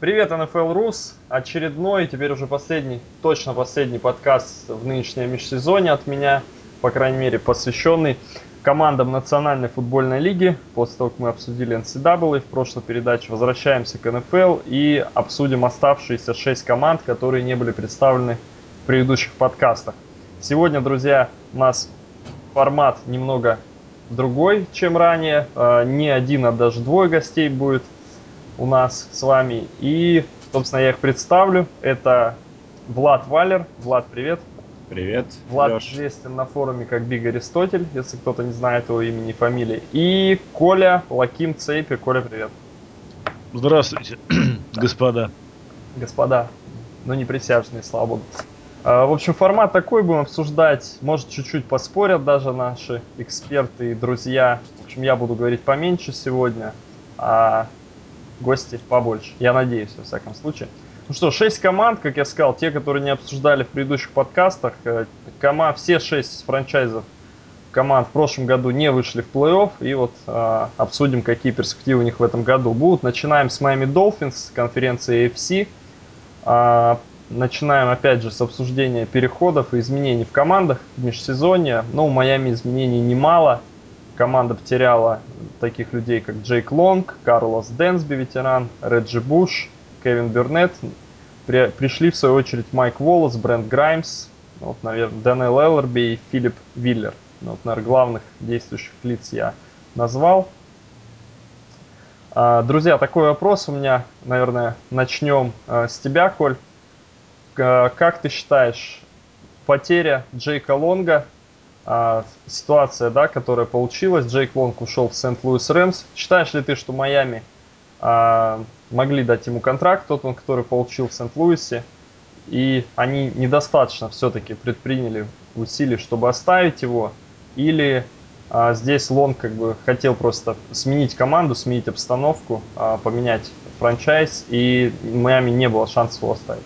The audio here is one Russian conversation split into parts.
Привет, NFL Рус. Очередной, теперь уже последний, точно последний подкаст в нынешнем межсезоне от меня, по крайней мере, посвященный командам Национальной футбольной лиги. После того, как мы обсудили NCAA в прошлой передаче, возвращаемся к NFL и обсудим оставшиеся шесть команд, которые не были представлены в предыдущих подкастах. Сегодня, друзья, у нас формат немного другой, чем ранее. А, не один, а даже двое гостей будет у нас с вами. И, собственно, я их представлю. Это Влад Валер. Влад, привет. Привет. Влад Леш. известен на форуме как Биг Аристотель, если кто-то не знает его имени и фамилии. И Коля Лаким Цейпи. Коля, привет. Здравствуйте, господа. Господа, но не присяжные, слава богу. А, в общем, формат такой будем обсуждать. Может, чуть-чуть поспорят даже наши эксперты и друзья. В общем, я буду говорить поменьше сегодня, а гости побольше. Я надеюсь, во всяком случае. Ну что, шесть команд, как я сказал, те, которые не обсуждали в предыдущих подкастах. Э, кома, все шесть франчайзов команд в прошлом году не вышли в плей-офф. И вот э, обсудим, какие перспективы у них в этом году будут. Начинаем с Miami Dolphins, конференции AFC. Э, Начинаем опять же с обсуждения переходов и изменений в командах в межсезонье. Но у Майами изменений немало. Команда потеряла таких людей, как Джейк Лонг, Карлос Дэнсби, ветеран, Реджи Буш, Кевин Бернет. При, пришли, в свою очередь, Майк Волос, Брент Граймс, вот, наверное, Дэнэл Эллерби и Филипп Виллер. Ну, вот, наверное, главных действующих лиц я назвал. А, друзья, такой вопрос у меня, наверное, начнем а, с тебя, Коль. Э, как ты считаешь, потеря Джейка Лонга, а, ситуация, да, которая получилась, Джейк Лонг ушел в Сент-Луис Рэмс. Считаешь ли ты, что Майами а, могли дать ему контракт, тот, он, который получил в Сент-Луисе, и они недостаточно все-таки предприняли усилий, чтобы оставить его, или а, здесь Лонг как бы хотел просто сменить команду, сменить обстановку, а, поменять франчайз, и Майами не было шансов его оставить?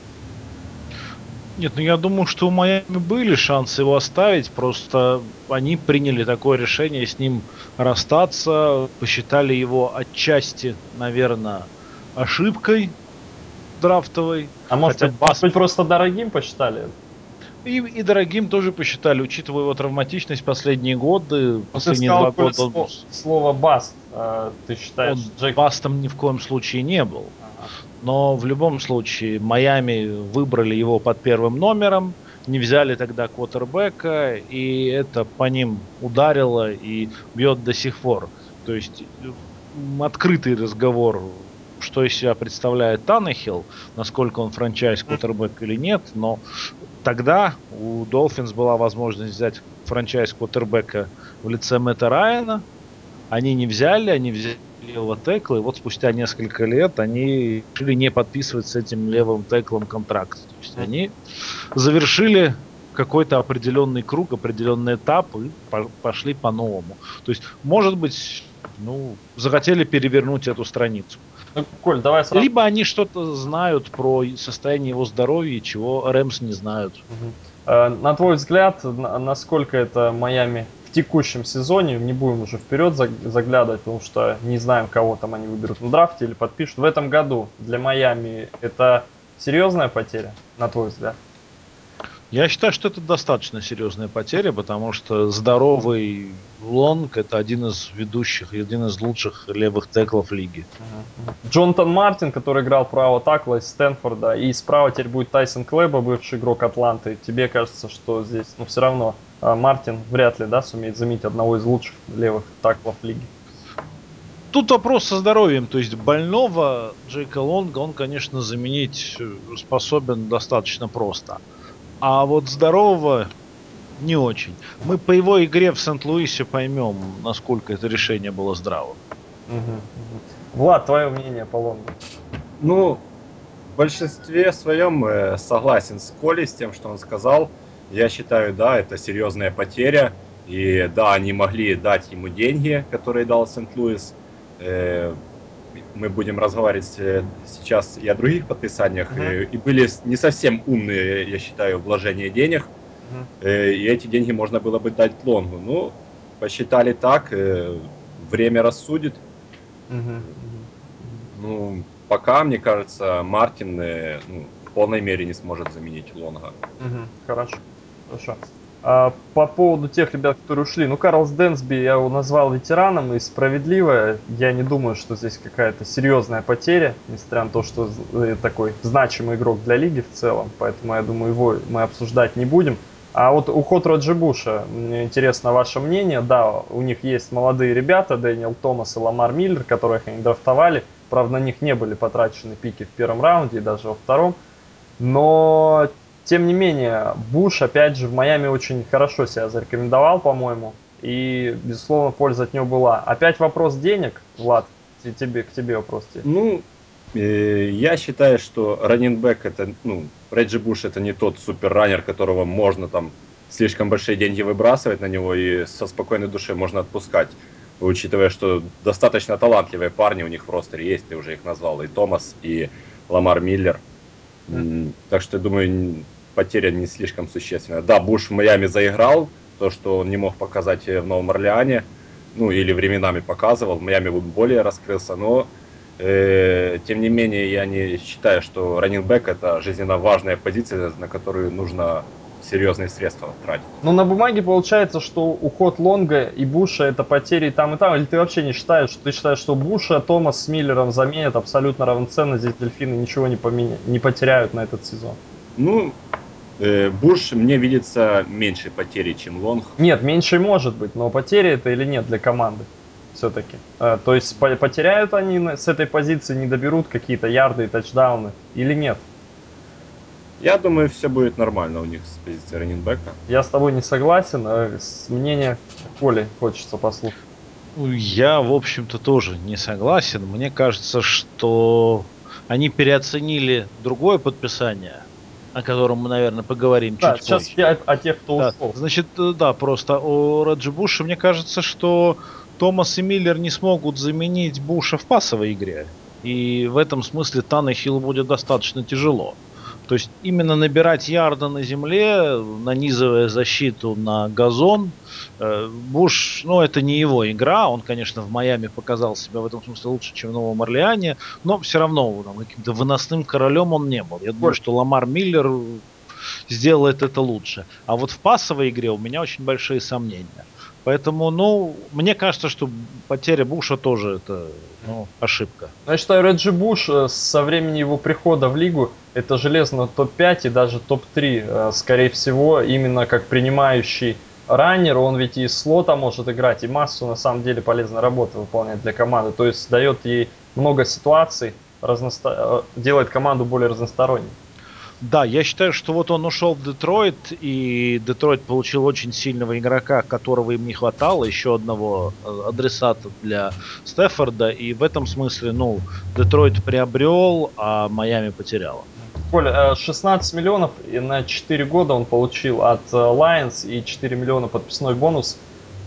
Нет, ну я думаю, что у Майами были шансы его оставить, просто они приняли такое решение с ним расстаться, посчитали его отчасти, наверное, ошибкой драфтовой. А может, быть, бас... может быть просто дорогим посчитали? И, и дорогим тоже посчитали, учитывая его травматичность последние годы. Последние два года слово, слово баст, а, ты считаешь? Он Джек... бастом ни в коем случае не был. Но в любом случае Майами выбрали его под первым номером, не взяли тогда квотербека, и это по ним ударило и бьет до сих пор. То есть открытый разговор, что из себя представляет Таннехилл, насколько он франчайз квотербек или нет, но тогда у Долфинс была возможность взять франчайз квотербека в лице Мэтта Райана, они не взяли, они взяли левого текла, и вот спустя несколько лет они решили не подписывать с этим левым теклом контракт. То есть они завершили какой-то определенный круг, определенный этап и пошли по-новому. То есть, может быть, ну, захотели перевернуть эту страницу. Ну, Коль, давай сразу. Либо они что-то знают про состояние его здоровья, чего Рэмс не знают. Угу. На твой взгляд, насколько это Майами в текущем сезоне, не будем уже вперед заглядывать, потому что не знаем, кого там они выберут на драфте или подпишут. В этом году для Майами это серьезная потеря, на твой взгляд? Я считаю, что это достаточно серьезная потеря, потому что здоровый Лонг это один из ведущих, один из лучших левых теклов лиги. Джонатан Мартин, который играл право такла из Стэнфорда, и справа теперь будет Тайсон Клэба, бывший игрок Атланты. Тебе кажется, что здесь, ну, все равно а Мартин вряд ли, да, сумеет заменить одного из лучших левых таклов лиги. Тут вопрос со здоровьем, то есть больного Джейка Лонга он, конечно, заменить способен достаточно просто. А вот здорового не очень. Мы по его игре в Сент-Луисе поймем, насколько это решение было здравым. Угу. Влад, твое мнение по Лонгу? Ну, в большинстве своем э, согласен с Колей, с тем, что он сказал. Я считаю, да, это серьезная потеря. И да, они могли дать ему деньги, которые дал Сент-Луис. Э, мы будем разговаривать э, сейчас и о других подписаниях. Uh-huh. И были не совсем умные, я считаю, вложения денег. Uh-huh. И эти деньги можно было бы дать Лонгу. Ну, посчитали так, время рассудит. Uh-huh. Ну, пока, мне кажется, Мартин э, ну, в полной мере не сможет заменить Лонга. Угу, хорошо, хорошо. А, по поводу тех ребят, которые ушли, ну, Карлс Дэнсби я его назвал ветераном, и справедливо, я не думаю, что здесь какая-то серьезная потеря, несмотря на то, что э, такой значимый игрок для лиги в целом, поэтому я думаю, его мы обсуждать не будем. А вот уход Роджи Буша, мне интересно ваше мнение. Да, у них есть молодые ребята, Дэниел Томас и Ламар Миллер, которых они драфтовали. Правда, на них не были потрачены пики в первом раунде и даже во втором. Но тем не менее, Буш, опять же, в Майами очень хорошо себя зарекомендовал, по-моему. И, безусловно, польза от него была. Опять вопрос денег, Влад, тебе, к тебе вопрос. Ну, э, я считаю, что раненбэк это, ну, Реджи Буш это не тот суперраннер, которого можно там слишком большие деньги выбрасывать на него и со спокойной душой можно отпускать. Учитывая, что достаточно талантливые парни у них в ростере есть, ты уже их назвал, и Томас, и Ламар Миллер. Mm. Так что, я думаю, потеря не слишком существенная. Да, Буш в Майами заиграл, то, что он не мог показать в Новом Орлеане, ну или временами показывал, в Майами более раскрылся, но э, тем не менее я не считаю, что раннинбэк это жизненно важная позиция, на которую нужно серьезные средства тратить. Ну, на бумаге получается, что уход Лонга и Буша это потери там и там, или ты вообще не считаешь, что ты считаешь, что Буша Томас с Миллером заменят абсолютно равноценно, здесь дельфины ничего не, поменя... не потеряют на этот сезон? Ну, Э, Буш мне видится меньше потери, чем Лонг. Нет, меньше может быть, но потери это или нет для команды все-таки. Э, то есть потеряют они с этой позиции, не доберут какие-то ярды и тачдауны или нет? Я думаю, все будет нормально у них с позиции раненбека. Я с тобой не согласен. А с мнения Коли хочется послушать. Ну, я, в общем-то, тоже не согласен. Мне кажется, что они переоценили другое подписание, о котором мы, наверное, поговорим да, чуть сейчас позже. я о тех, кто да. ушел. Значит, э, да, просто о Раджи Буше, мне кажется, что Томас и Миллер не смогут заменить Буша в пасовой игре. И в этом смысле Тана Хилл будет достаточно тяжело. То есть именно набирать ярда на земле, нанизывая защиту на газон, э, Буш, ну, это не его игра. Он, конечно, в Майами показал себя в этом смысле лучше, чем в Новом Орлеане, но все равно там, каким-то выносным королем он не был. Я думаю, что Ламар Миллер сделает это лучше. А вот в пасовой игре у меня очень большие сомнения. Поэтому, ну, мне кажется, что потеря Буша тоже это ну, ошибка. Я считаю, Реджи Буш э, со времени его прихода в лигу это железно топ-5 и даже топ-3, э, скорее всего, именно как принимающий раннер, он ведь и слота может играть, и массу на самом деле полезной работы выполнять для команды. То есть дает ей много ситуаций, разносто... Э, делает команду более разносторонней. Да, я считаю, что вот он ушел в Детройт, и Детройт получил очень сильного игрока, которого им не хватало, еще одного э, адресата для Стефорда, и в этом смысле, ну, Детройт приобрел, а Майами потерял. Коля, 16 э, миллионов и на 4 года он получил от э, Lions и 4 миллиона подписной бонус.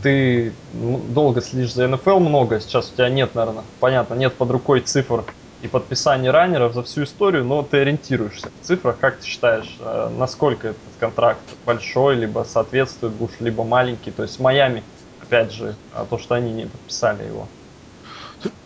Ты долго следишь за НФЛ много, сейчас у тебя нет, наверное, понятно, нет под рукой цифр и подписание раннеров за всю историю, но ты ориентируешься в цифрах. Как ты считаешь, э, насколько этот контракт большой, либо соответствует Буш, либо маленький? То есть Майами, опять же, а то, что они не подписали его.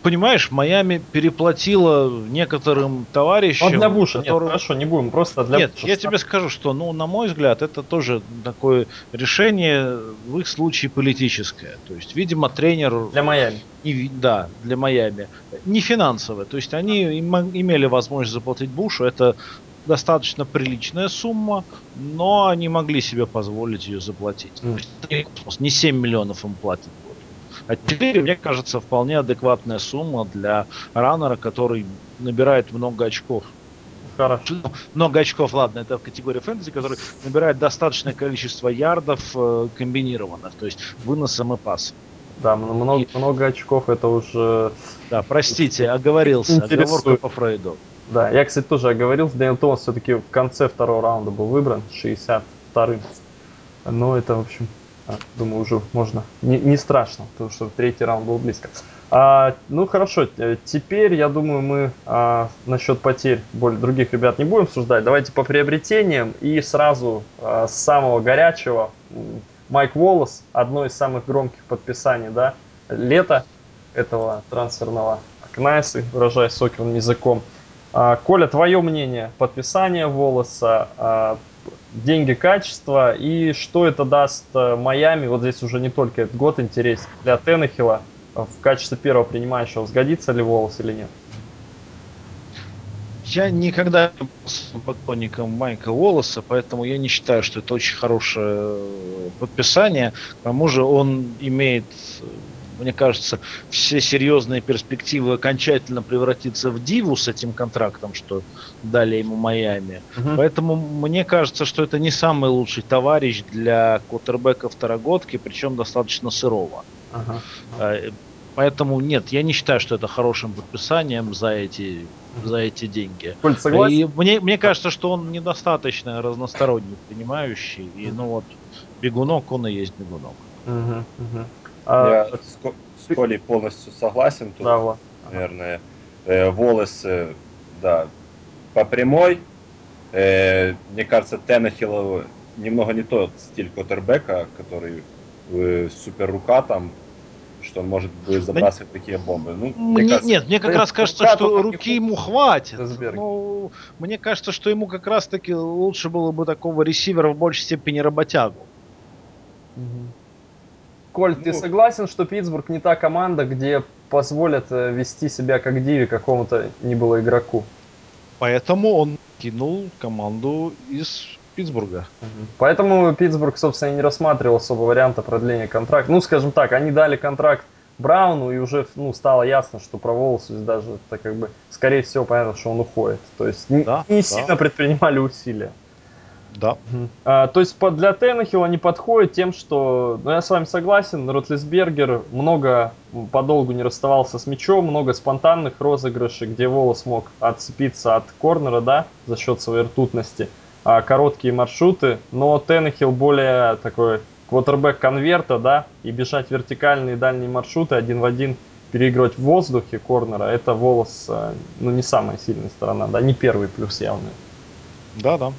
Понимаешь, Майами переплатила некоторым товарищам. Ну, для Буша, которым... нет, хорошо, не будем, просто для Нет, Буша. я тебе скажу, что, ну, на мой взгляд, это тоже такое решение в их случае политическое. То есть, видимо, тренер... Для Майами. И, да, для Майами. Не финансовое. То есть, они имели возможность заплатить Бушу. Это достаточно приличная сумма, но они могли себе позволить ее заплатить. Mm. Не 7 миллионов им платят а 4, мне кажется, вполне адекватная сумма для раннера, который набирает много очков. Хорошо. Много очков, ладно, это в категории фэнтези, который набирает достаточное количество ярдов э, комбинированных, то есть выносом и пасом. Да, много, и... много очков это уже... Да, простите, оговорился, оговорка по Фрейду. Да, я, кстати, тоже оговорился, Дэниел Томас все-таки в конце второго раунда был выбран, 62-м. Но это, в общем, думаю, уже можно. Не, не страшно, потому что третий раунд был близко. А, ну хорошо, э, теперь я думаю, мы а, насчет потерь более других ребят не будем обсуждать. Давайте по приобретениям и сразу а, с самого горячего. Майк Волос, одно из самых громких подписаний, да, лета этого трансферного Кнайсы, выражаясь сокерным языком. А, Коля, твое мнение, подписание волоса, а, деньги, качество и что это даст э, Майами, вот здесь уже не только этот год интересен, для Теннехила в качестве первого принимающего, сгодится ли волос или нет? Я никогда не был поклонником Майка Уоллеса, поэтому я не считаю, что это очень хорошее подписание. К тому же он имеет мне кажется, все серьезные перспективы окончательно превратиться в диву с этим контрактом, что дали ему Майами. Угу. Поэтому мне кажется, что это не самый лучший товарищ для квотербека второгодки, причем достаточно сырого. Ага. Поэтому нет, я не считаю, что это хорошим подписанием за эти за эти деньги. Коль, И мне, мне кажется, что он недостаточно разносторонний принимающий. И ну вот бегунок, он и есть бегунок. Угу, угу. А, Я с, с Колей полностью согласен тут, да, ага. наверное. Э, волосы, да, по прямой. Э, мне кажется, Теннехилл немного не тот стиль Коттербека, который э, супер рука там, что он может будет забрасывать да, такие бомбы. Ну, мне, мне кажется, нет, мне как раз кажется, что руки ему хватит. Ну, мне кажется, что ему как раз таки лучше было бы такого ресивера в большей степени работягу. Угу. Коль, ну, ты согласен, что Питтсбург не та команда, где позволят э, вести себя как диви какому-то не было игроку? Поэтому он кинул команду из Питтсбурга. Поэтому Питтсбург, собственно, и не рассматривал особо варианта продления контракта. Ну, скажем так, они дали контракт Брауну, и уже ну, стало ясно, что про волосы даже, это как бы, скорее всего, понятно, что он уходит. То есть да, не, не да. сильно предпринимали усилия. Да. А, то есть под, для Теннехилла не подходит тем, что, ну я с вами согласен, Ротлисбергер много подолгу не расставался с мячом, много спонтанных розыгрышей, где Волос мог отцепиться от корнера, да, за счет своей ртутности, а, короткие маршруты, но Теннехилл более такой квотербек конверта, да, и бежать вертикальные дальние маршруты один в один переигрывать в воздухе корнера, это волос, а, ну, не самая сильная сторона, да, не первый плюс явный. Да, да.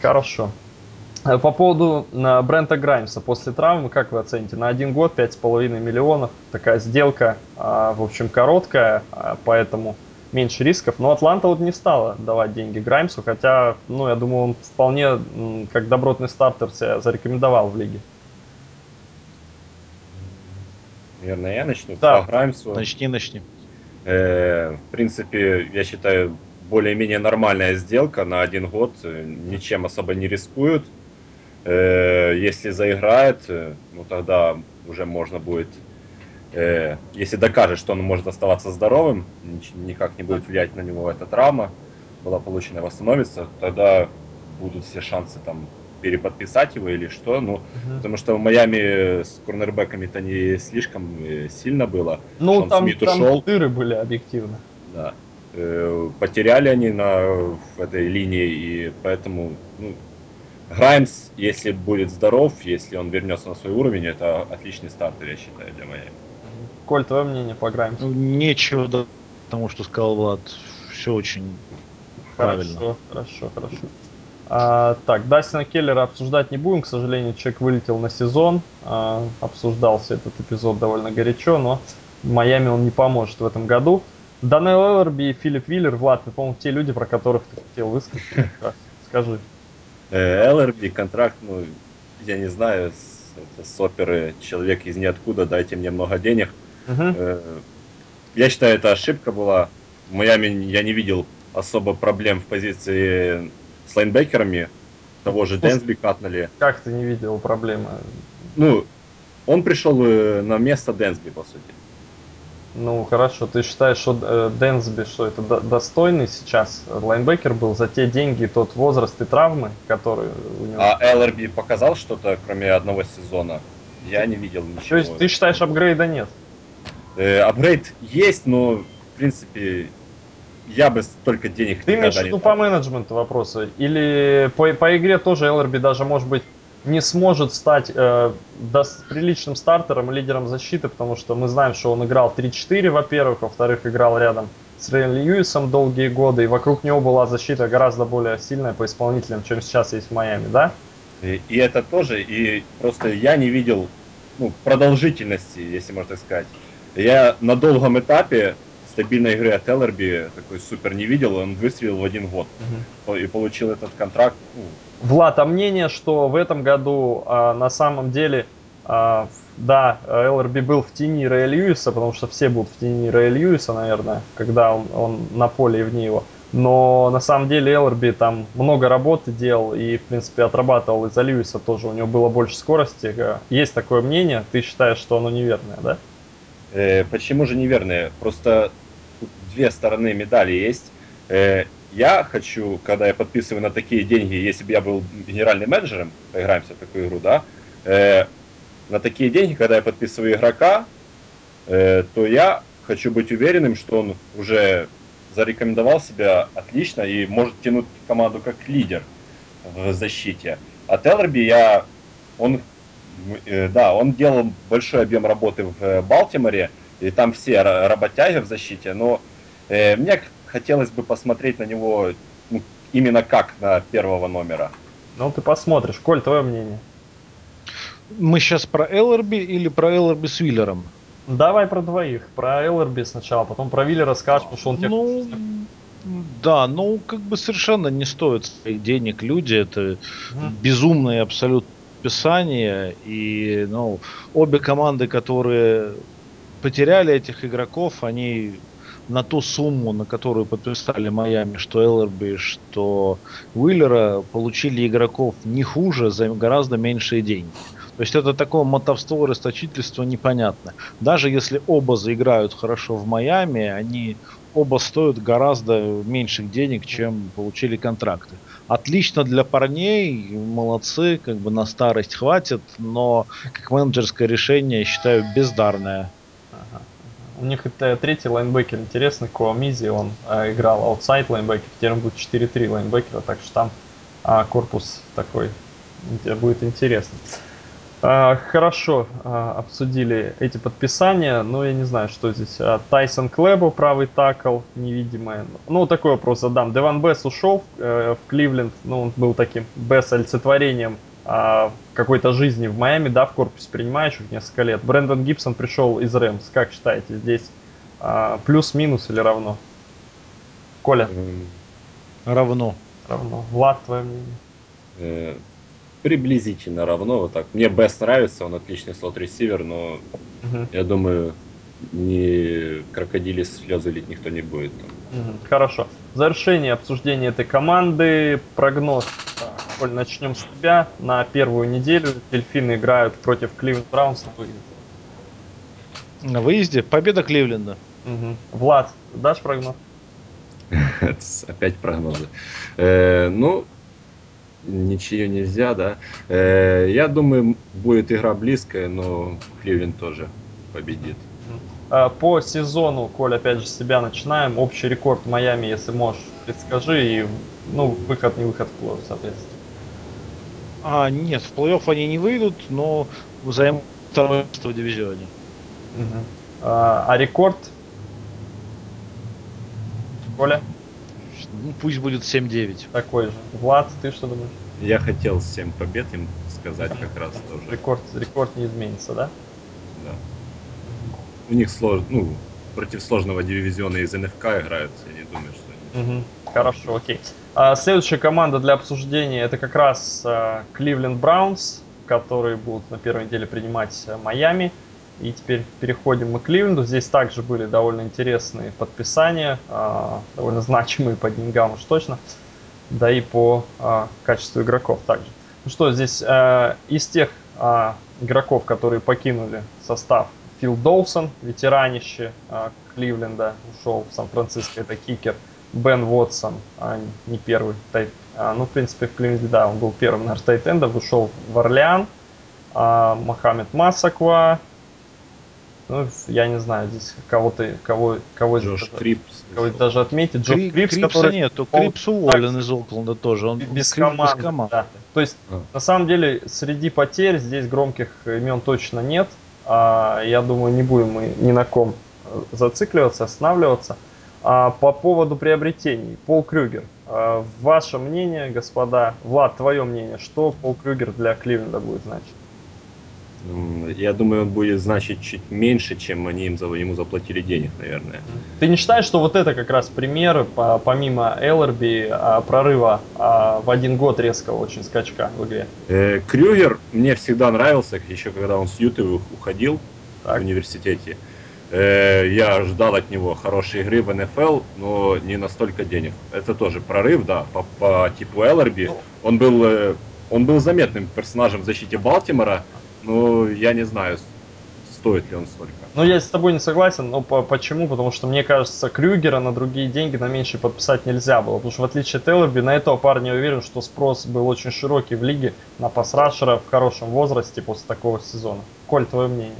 Хорошо. Э, по поводу на Брента Граймса после травмы, как вы оцените? На один год 5,5 миллионов. Такая сделка, а, в общем, короткая, а, поэтому меньше рисков. Но Атланта вот не стала давать деньги Граймсу, хотя, ну, я думаю, он вполне как добротный стартер себя зарекомендовал в лиге. Наверное, я начну. Да. По Граймсу. Начни, начни. Э, в принципе, я считаю, более-менее нормальная сделка на один год, э, ничем особо не рискуют. Э, если заиграет, э, ну тогда уже можно будет, если докажет, что он может оставаться здоровым, никак не будет влиять на него эта травма, была получена восстановиться, тогда будут все шансы там переподписать его или что. Ну, угу. потому что в Майами с корнербэками-то не слишком сильно было. Ну, Шон там, Смит там ушел. дыры были объективно. Да. Э, потеряли они на в этой линии, и поэтому ну, Граймс, если будет здоров, если он вернется на свой уровень, это отличный стартер, я считаю, для Майами. Коль, твое мнение по Граймсу? Ну, нечего, да, потому что сказал Влад, все очень хорошо, правильно. Хорошо, хорошо, а, так, Дастина Келлера обсуждать не будем, к сожалению, человек вылетел на сезон, а, обсуждался этот эпизод довольно горячо, но Майами он не поможет в этом году. Данел Эллерби и Филипп Виллер, Влад, это, по-моему, те люди, про которых ты хотел высказать. Скажи. Э, Эллерби, контракт, ну, я не знаю, с оперы «Человек из ниоткуда, дайте мне много денег». Угу. Я считаю, это ошибка была. В Майами я не видел особо проблем в позиции с лайнбекерами. Того же Дэнсби катнули. Как ты не видел проблемы? Ну, он пришел э, на место Дэнсби, по сути. Ну, хорошо. Ты считаешь, что э, Дэнсби, что это достойный сейчас лайнбекер был за те деньги, тот возраст и травмы, которые у него... А Эллерби показал что-то, кроме одного сезона? Я не видел ничего. То есть ты считаешь, апгрейда нет? Э, апгрейд есть, но, в принципе, я бы столько денег Ты имеешь в виду по менеджменту вопросы? Или по, по игре тоже ЛРБ даже, может быть, не сможет стать э, даст, приличным стартером и лидером защиты, потому что мы знаем, что он играл 3-4, во-первых, во-вторых, играл рядом с Рейн Льюисом долгие годы, и вокруг него была защита гораздо более сильная по исполнителям, чем сейчас есть в Майами, да? И, и это тоже, и просто я не видел ну, продолжительности, если можно так сказать. Я на долгом этапе стабильной игры от Эллерби такой супер не видел, он выстрелил в один год угу. и получил этот контракт. Ну. Влад, а мнение, что в этом году а, на самом деле, а, да, Эллерби был в тени Рэя Льюиса, потому что все будут в тени Рэя Льюиса, наверное, когда он, он на поле и вне его. Но на самом деле Эллерби там много работы делал и, в принципе, отрабатывал из-за Льюиса тоже. У него было больше скорости. Есть такое мнение. Ты считаешь, что оно неверное, да? Э, почему же неверное? Просто две стороны медали есть. Э, я хочу, когда я подписываю на такие деньги, если бы я был генеральным менеджером, поиграемся в такую игру, да, э, на такие деньги, когда я подписываю игрока, э, то я хочу быть уверенным, что он уже зарекомендовал себя отлично и может тянуть команду как лидер в защите. А Телlerби я, он, э, да, он делал большой объем работы в э, Балтиморе, и там все работяги в защите, но э, мне хотелось бы посмотреть на него ну, именно как на первого номера. Ну, ты посмотришь. Коль, твое мнение? Мы сейчас про Эллерби или про Эллерби с Виллером? Давай про двоих. Про Эллерби сначала, потом про Виллера скажешь, потому что он тебе... Ну, да, ну, как бы совершенно не стоит своих денег люди. Это mm. безумное абсолютно описание. И, ну, обе команды, которые потеряли этих игроков, они на ту сумму, на которую подписали Майами, что Эллерби, что Уиллера, получили игроков не хуже за гораздо меньшие деньги. То есть это такое мотовство, расточительство непонятно. Даже если оба заиграют хорошо в Майами, они оба стоят гораздо меньших денег, чем получили контракты. Отлично для парней, молодцы, как бы на старость хватит, но как менеджерское решение, считаю, бездарное. У них это третий лайнбекер интересный, Коа Мизи, он а, играл outside linebacker, теперь он будет 4-3 лайнбекера, так что там а, корпус такой будет интересно. А, хорошо а, обсудили эти подписания, но я не знаю, что здесь. А, Тайсон Клэбо, правый такл, невидимая. Ну, такой вопрос задам. Деван Бесс ушел э, в Кливленд, ну, он был таким Бесс олицетворением какой-то жизни в Майами, да, в корпусе принимающих несколько лет. Брэндон Гибсон пришел из Рэмс. Как считаете, здесь плюс-минус или равно? Коля? Равно. Равно. Влад, твое мнение? Э, приблизительно равно. Вот так. Мне Бест нравится, он отличный слот-ресивер, но угу. я думаю, не крокодили слезы лить никто не будет. Угу. Хорошо. В завершение обсуждения этой команды прогноз. Коль, начнем с тебя. На первую неделю дельфины играют против Кливленд Браунс на выезде. На выезде? Победа Кливленда. Угу. Влад, дашь прогноз? Опять прогнозы. Э, ну, ничего нельзя, да. Э, я думаю, будет игра близкая, но Кливленд тоже победит. А, по сезону, Коль, опять же, с себя начинаем. Общий рекорд Майами, если можешь, предскажи. И, ну, выход, не выход в плей соответственно. А, нет, в плей-офф они не выйдут, но займут второе место в дивизионе. Угу. А, а рекорд? Коля? Ну, пусть будет 7-9. Такой же. Влад, ты что думаешь? Я хотел 7 побед им сказать как раз тоже. Рекорд, рекорд не изменится, да? Да. У них сложно, ну, против сложного дивизиона из НФК играют, я не думаю, что они... Угу. Хорошо, окей. А, следующая команда для обсуждения это как раз Кливленд uh, Браунс, которые будут на первой неделе принимать Майами. И теперь переходим мы к Кливленду. Здесь также были довольно интересные подписания, э, довольно значимые по деньгам уж точно, да и по качеству игроков также. Ну что, здесь из тех игроков, которые покинули состав, Фил Доусон, ветеранище Кливленда, ушел в Сан-Франциско, это кикер. Бен Уотсон, а не первый тайт. А, ну, в принципе, в Кливленде, да, он был первым наш тайтендов, ушел в Орлеан. А, Мохаммед Массакуа, ну, я не знаю, здесь кого-то, кого, кого Джош даже, Криббс. Кого даже отметить. Джош Кри, Криббс, Криббса который... нету, Криббс уволен из Окленда тоже, он без команды. Без команды. Да. То есть, а. на самом деле, среди потерь здесь громких имен точно нет. А, я думаю, не будем мы ни на ком э, зацикливаться, останавливаться. А, по поводу приобретений, Пол Крюгер. А, ваше мнение, господа, Влад, твое мнение, что Пол Крюгер для Кливленда будет значить? Я думаю, он будет значить чуть меньше, чем они им, ему заплатили денег, наверное. Ты не считаешь, что вот это как раз пример, помимо Эллерби, а, прорыва а, в один год резкого очень скачка в игре? Э, Крюгер мне всегда нравился, еще когда он с Юты уходил так. в университете. Э, я ждал от него хорошей игры в НФЛ, но не настолько денег. Это тоже прорыв, да, по, по типу Эллерби. Ну. Он был, э, он был заметным персонажем в защите Балтимора, но я не знаю, стоит ли он столько. Ну, я с тобой не согласен, но по почему? Потому что, мне кажется, Крюгера на другие деньги на меньше подписать нельзя было. Потому что, в отличие от Эллерби, на этого парня я уверен, что спрос был очень широкий в лиге на пасрашера в хорошем возрасте после такого сезона. Коль, твое мнение?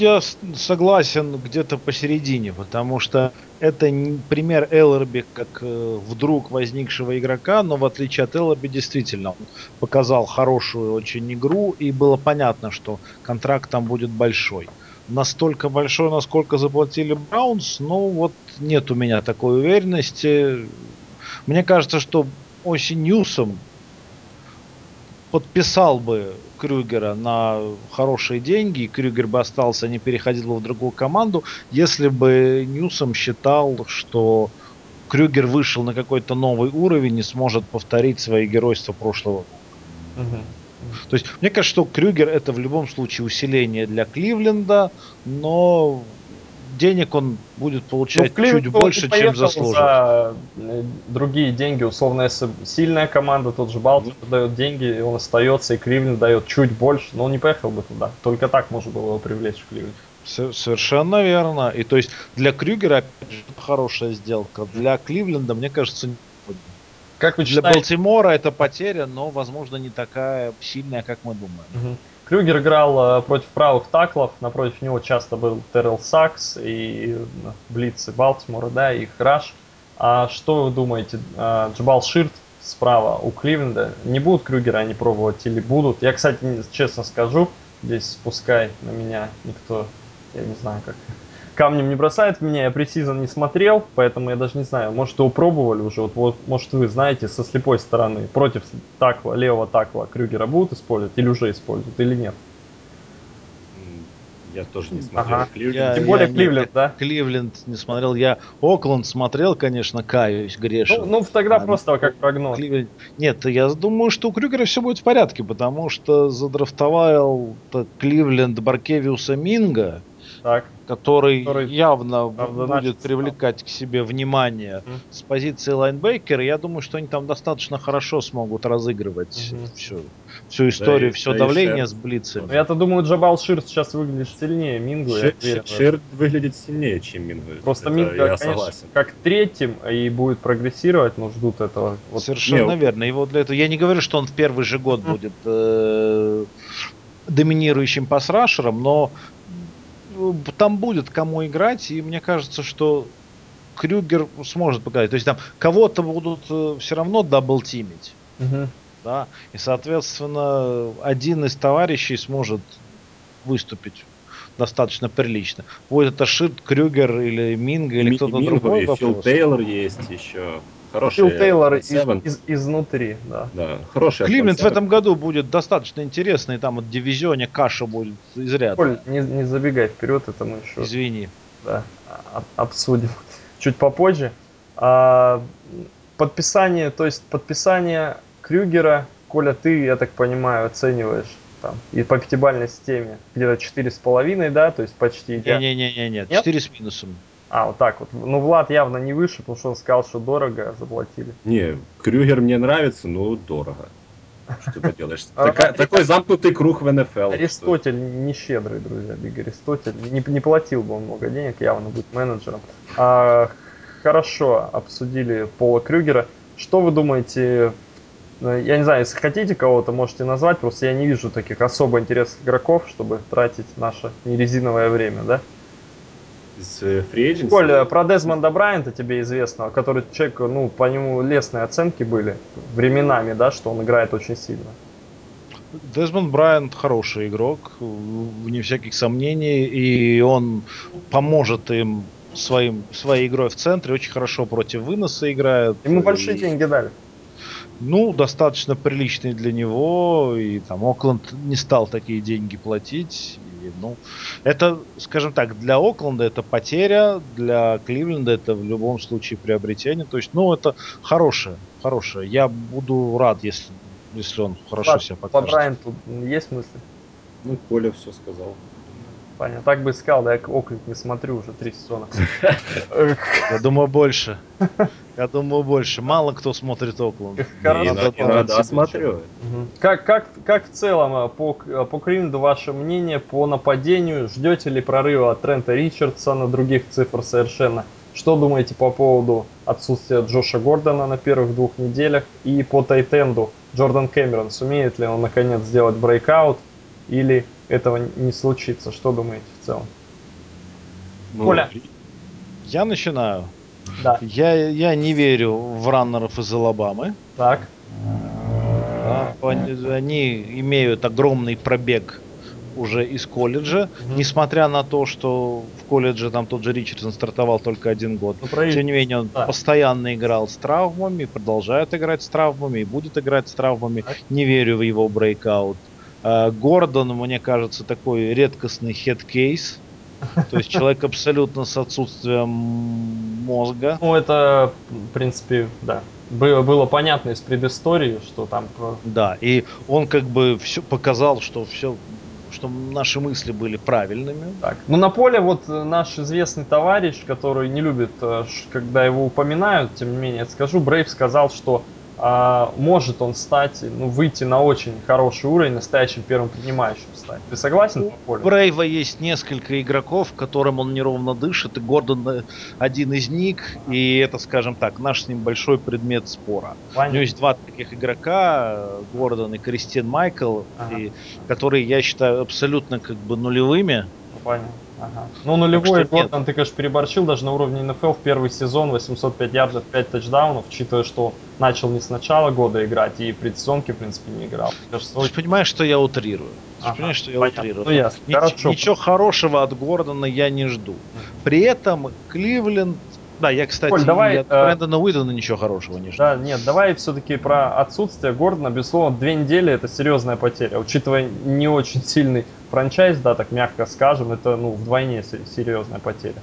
Я согласен где-то посередине, потому что это пример Эллерби как э, вдруг возникшего игрока, но в отличие от Эллерби действительно он показал хорошую очень игру, и было понятно, что контракт там будет большой. Настолько большой, насколько заплатили Браунс, ну вот нет у меня такой уверенности. Мне кажется, что Оси Ньюсом подписал бы Крюгера на хорошие деньги, и Крюгер бы остался, не переходил бы в другую команду, если бы Ньюсом считал, что Крюгер вышел на какой-то новый уровень и сможет повторить свои геройства прошлого года. Угу. То есть, мне кажется, что Крюгер это в любом случае усиление для Кливленда, но денег он будет получать ну, чуть больше, чем заслужит. За э, другие деньги, условно, если сильная команда, тот же Балтимор mm-hmm. дает деньги, и он остается, и Кливленд дает чуть больше, но он не поехал бы туда. Только так можно было его привлечь в Кливленд. Совершенно верно. И то есть для Крюгера, опять же, хорошая сделка. Для Кливленда, мне кажется, не как вы считаете? Для Балтимора это потеря, но, возможно, не такая сильная, как мы думаем. Угу. Крюгер играл э, против правых таклов, напротив него часто был Террел Сакс и э, Блицы Балтимора, да, и Храш. А что вы думаете, э, Джабал Ширт справа у Кливленда, не будут Крюгера они пробовать или будут? Я, кстати, честно скажу, здесь пускай на меня никто, я не знаю как, камнем не бросает в меня, я пресизон не смотрел, поэтому я даже не знаю, может его пробовали уже, вот, вот может вы знаете со слепой стороны, против такла, левого такла Крюгера будут использовать или уже используют, или нет? Я тоже не смотрел ага. Кливленд. Я, Тем более я, Кливленд, нет, да? Кливленд не смотрел. Я Окленд смотрел, конечно, каюсь, грешен. Ну, ну тогда а, просто ну, как прогноз. Кливленд... Нет, я думаю, что у Крюгера все будет в порядке, потому что задрафтовал Кливленд Баркевиуса Минга так. Который, который явно будет привлекать к себе внимание mm. с позиции лайнбекера. Я думаю, что они там достаточно хорошо смогут разыгрывать mm-hmm. всю, всю историю, да, все да давление с блицами. Ну, я-то думаю, Джабал Ширт сейчас выглядит сильнее Мингу. Шир, Ширт выглядит сильнее, чем Мингу. Просто Минга, я конечно, согласен. как третьим и будет прогрессировать, но ждут этого. Вот. Совершенно Нет. верно. Его для этого... Я не говорю, что он в первый же год mm. будет э, доминирующим пасрашером, но там будет кому играть, и мне кажется, что Крюгер сможет показать. То есть там кого-то будут э, все равно даблтимить. Угу. Да, и, соответственно, один из товарищей сможет выступить достаточно прилично. Будет это Шит, Крюгер или Минга или кто-то другой. Фил Тейлор есть еще. Хороший Фил Тейлор из, из, изнутри, да. да хороший Кливленд в этом году будет достаточно интересный, там от дивизионе каша будет изрядно. Коль, не, не забегай вперед, это мы еще... Извини. Да, обсудим чуть попозже. А, подписание, то есть подписание Крюгера, Коля, ты, я так понимаю, оцениваешь там, и по пятибалльной системе где-то четыре с половиной, да, то есть почти... Не-не-не, четыре с минусом. А, вот так вот. Ну, Влад явно не выше, потому что он сказал, что дорого заплатили. Не, Крюгер мне нравится, но дорого. Что ты делаешь? А, такой замкнутый круг в НФЛ. Аристотель не щедрый, друзья. Биг Аристотель не, не платил бы он много денег, явно будет менеджером. А, хорошо, обсудили Пола Крюгера. Что вы думаете ну, я не знаю, если хотите кого-то, можете назвать, просто я не вижу таких особо интересных игроков, чтобы тратить наше нерезиновое время, да? Из Free Agency. Коль, про Дезмонда Брайанта тебе известно, который человек, ну, по нему лестные оценки были временами, да, что он играет очень сильно. Дезмонд Брайант хороший игрок, вне всяких сомнений, и он поможет им своим, своей игрой в центре, очень хорошо против выноса играет. Ему большие и... деньги дали. Ну, достаточно приличный для него, и там Окленд не стал такие деньги платить. И, ну, это, скажем так, для Окленда это потеря, для Кливленда это в любом случае приобретение. То есть, ну, это хорошее, хорошее. Я буду рад, если, если он хорошо Ладно, себя По покажет. Брайанту есть мысли? Ну, Коля все сказал. Понятно. Так бы и сказал, да я Окленд не смотрю уже три сезона. Я думаю, больше. Я думаю, больше. Мало кто смотрит Окленд. Хорошо. На- смотрю. Как, как, как в целом э, по, к- по Кливленду ваше мнение по нападению? Ждете ли прорыва от Трента Ричардсона, других цифр совершенно? Что думаете по поводу отсутствия Джоша Гордона на первых двух неделях? И по Тайтенду Джордан Кэмерон, сумеет ли он наконец сделать breakout? Или этого не случится? Что думаете в целом? Ну, Коля. Я начинаю. Да, Я, я не верю в раннеров из Алабамы. так. Да, они, они имеют огромный пробег уже из колледжа, Мгм. несмотря на то, что в колледже там тот же Ричардсон стартовал только один год. Ну, про Тем не менее, он да. постоянно играл с травмами, продолжает играть с травмами и будет играть с травмами. Так. Не верю в его breakout. А, Гордон, мне кажется, такой редкостный head case. То есть человек абсолютно с отсутствием мозга. Ну, это, в принципе, да. Было, было понятно из предыстории, что там Да, и он как бы все показал, что все, что наши мысли были правильными. Так, ну на поле вот э, наш известный товарищ, который не любит, э, когда его упоминают, тем не менее, скажу, Брейв сказал, что может он стать, ну, выйти на очень хороший уровень, настоящим первым принимающим стать. Ты согласен У? Брейва есть несколько игроков, которым он неровно дышит, и Гордон э, один из них, и это, скажем так, наш с ним большой предмет спора. У Понятно. него есть два таких игрока, э, Гордон и Кристин Майкл, Ага. и, которые я считаю абсолютно как бы нулевыми. Ну, понятно. Ага. Ну, нулевой Так нет. Гордон, ты, конечно, переборщил даже на уровне НФЛ в первый сезон, 805 ярдов, 5 тачдаунов, учитывая, что начал не с начала года играть и в предсезонке, в принципе, не играл. Кажется, Ты очень- понимаешь, что я утрирую. Ты Ага, понимаешь, что я понятно. утрирую. Ну, ясно. Нич- Хорошо. Ничего хорошего от Гордона я не жду. При этом Кливленд... Да, я, кстати, Коль, давай, и от э, Брэндона Уидона ничего хорошего не жду. Да, нет, давай все-таки про отсутствие Гордона. Безусловно, две недели это серьезная потеря. Учитывая не очень сильный франчайз, да, так мягко скажем, это ну вдвойне се- серьезная потеря.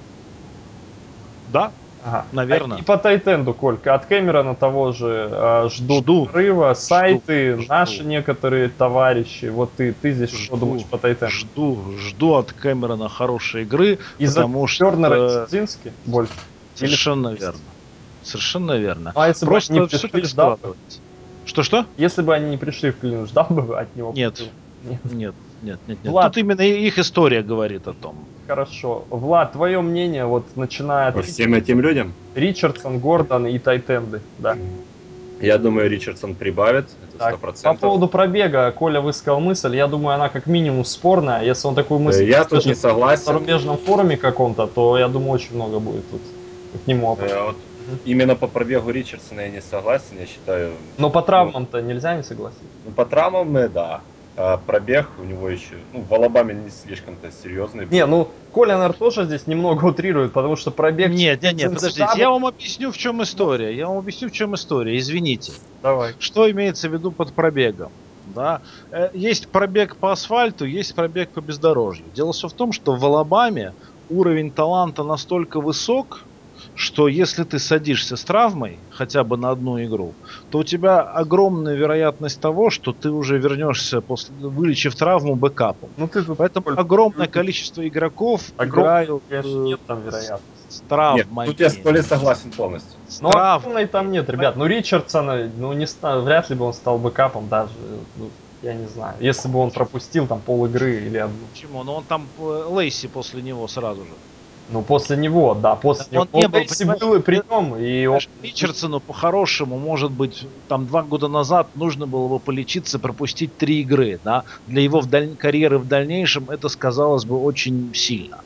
Да, Ага. Наверно. А и по Тайтенду, Колька, от Кэмерона того же э, ждут Жду. прорыва, сайты, жду. наши некоторые товарищи. Вот ты, ты здесь что Жду, думаешь по Тайтенду? жду, жду от Кэмерона хорошей игры, Из-за потому что... Тернера и Чудзински больше? Или Совершенно есть? верно. Совершенно верно. А если Просто бы они не пришли, так ждал бы? Что-что? Если бы они не пришли в Клин, ждал бы от него? Нет. Нет. Нет, нет, нет, нет. Влад. Тут именно их история говорит о том. Хорошо. Влад, твое мнение, вот начиная По от всем этим людям, Ричардсон, Гордон и Тайтенды, да. я думаю, Ричардсон прибавит, это Так, сто по поводу пробега, Коля высказал мысль, я думаю, она как минимум спорная. Если он такую мысль Я тут не согласен. зарубежном форуме каком-то, то я думаю, очень много будет тут к нему вопросов. Э, вот именно по пробегу Ричардсона я не согласен, я считаю. Но по травмам-то нельзя не согласиться. Ну, по травмам, э, да. А пробег у него еще, ну, в Алабаме не слишком-то серьезный. был. Не, ну, Коля, наверное, тоже здесь немного утрирует, потому что пробег... Нет, нет, нет, подождите, я вам объясню, в чем история. Я вам объясню, в чем история. Извините. Давай. Что имеется в виду под пробегом? Да? Э, Есть пробег по асфальту, есть пробег по бездорожью. Дело все в том, что в Алабаме уровень таланта настолько высок, что если ты садишься с травмой хотя бы на одну игру, то у тебя огромная вероятность того, что ты уже вернешься, после, вылечив травму, бэкапом. Ну, ты. Поэтому Коль, огромное количество игроков Огромное, играют конечно, э, нет там вероятности. с Нет, травмами. тут я с Колей согласен полностью. С Ну, трав- огромной там нет, ребят. Ну, Ричардсона, ну, не ста- вряд ли бы он стал бэкапом даже. Ну, я не знаю. Если бы он пропустил там пол игры или одну. Почему? Ну он там э, Лейси после него сразу же. Ну, после него, да, после Да он него. не был, был и при нем, и он... Ричардсону по-хорошему, может быть, там два года назад нужно было бы полечиться, пропустить три игры, да, для его в даль- карьеры в дальнейшем это сказалось бы очень сильно.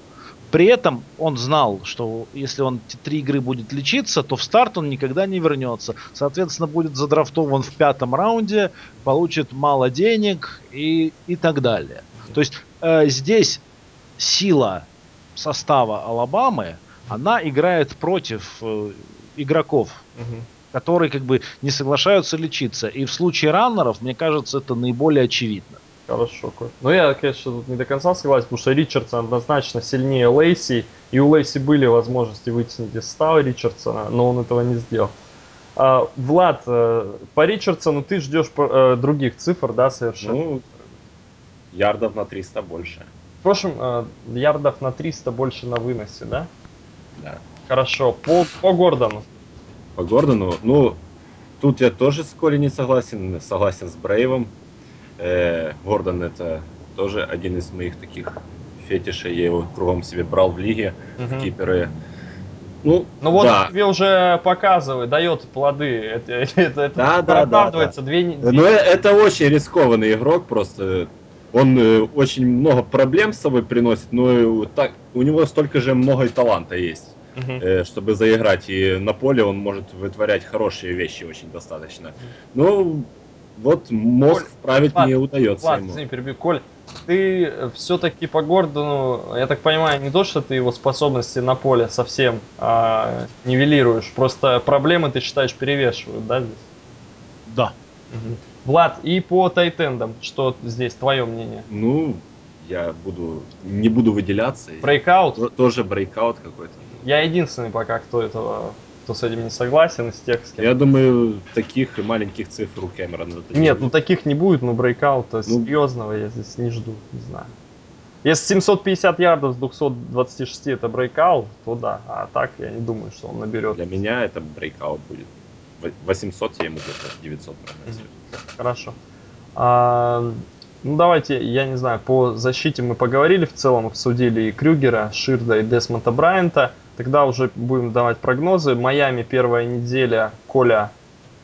При этом он знал, что если он эти три игры будет лечиться, то в старт он никогда не вернется. Соответственно, будет задрафтован в пятом раунде, получит мало денег и, и так далее. То есть э, здесь сила состава Алабамы, она играет против э, игроков Мгм. которые как бы не соглашаются лечиться. И в случае раннеров, мне кажется, это наиболее очевидно. Хорошо. Но я, конечно, тут не до конца согласен, потому что Ричардсон однозначно сильнее Лейси, и у Лейси были возможности вытянуть из става Ричардсона, но он этого не сделал. А, Влад, э, по Ричардсону ты ждешь э, других цифр, да, совершенно? Ну, ярдов на 300 больше. В прошлом э, ярдов на 300 больше на выносе, да? Да. Хорошо. По, по Гордону? По Гордону? Ну, тут я тоже с Коли не согласен. Согласен с Брейвом. Э, Гордон это тоже один из моих таких фетишей. Я его кругом себе брал в лиге, угу. в киперы. Ну, ну вот да. тебе уже показывает, дает плоды. Это, это, это да, да, оправдывается да, да. две недели. Но это очень рискованный игрок, просто он э, очень много проблем с собой приносит, но так, у него столько же много и таланта есть, uh-huh. чтобы заиграть. И на поле он может вытворять хорошие вещи очень достаточно. Ну, вот мозг Коль, вправить ладно, не удается ладно, ему. Извини, перебью. Коль, ты все-таки по Гордону, я так понимаю, не то, что ты его способности на поле совсем а, нивелируешь, просто проблемы ты считаешь перевешивают, да, здесь? Да. Угу. Влад, и по тайтендам, что здесь твое мнение? Ну, я буду не буду выделяться. Breakout? Тоже breakout какой-то. Я единственный пока, кто этого кто с этим не согласен, из тех, с кем... Я думаю, таких маленьких цифр у Кэмерона... Нет, ну таких не будет, но breakout а ну... серьезного я здесь не жду, не знаю. Если 750 ярдов с 226 это breakout, то да. А так я не думаю, что он наберет. Для меня это breakout будет. 800 я ему где-то 900 прогнозирую. Хорошо. А, ну давайте, я не знаю, по защите мы поговорили в целом, обсудили и Крюгера, Ширда и Десмонда Брайанта. Тогда уже будем давать прогнозы. Майами первая неделя, Коля,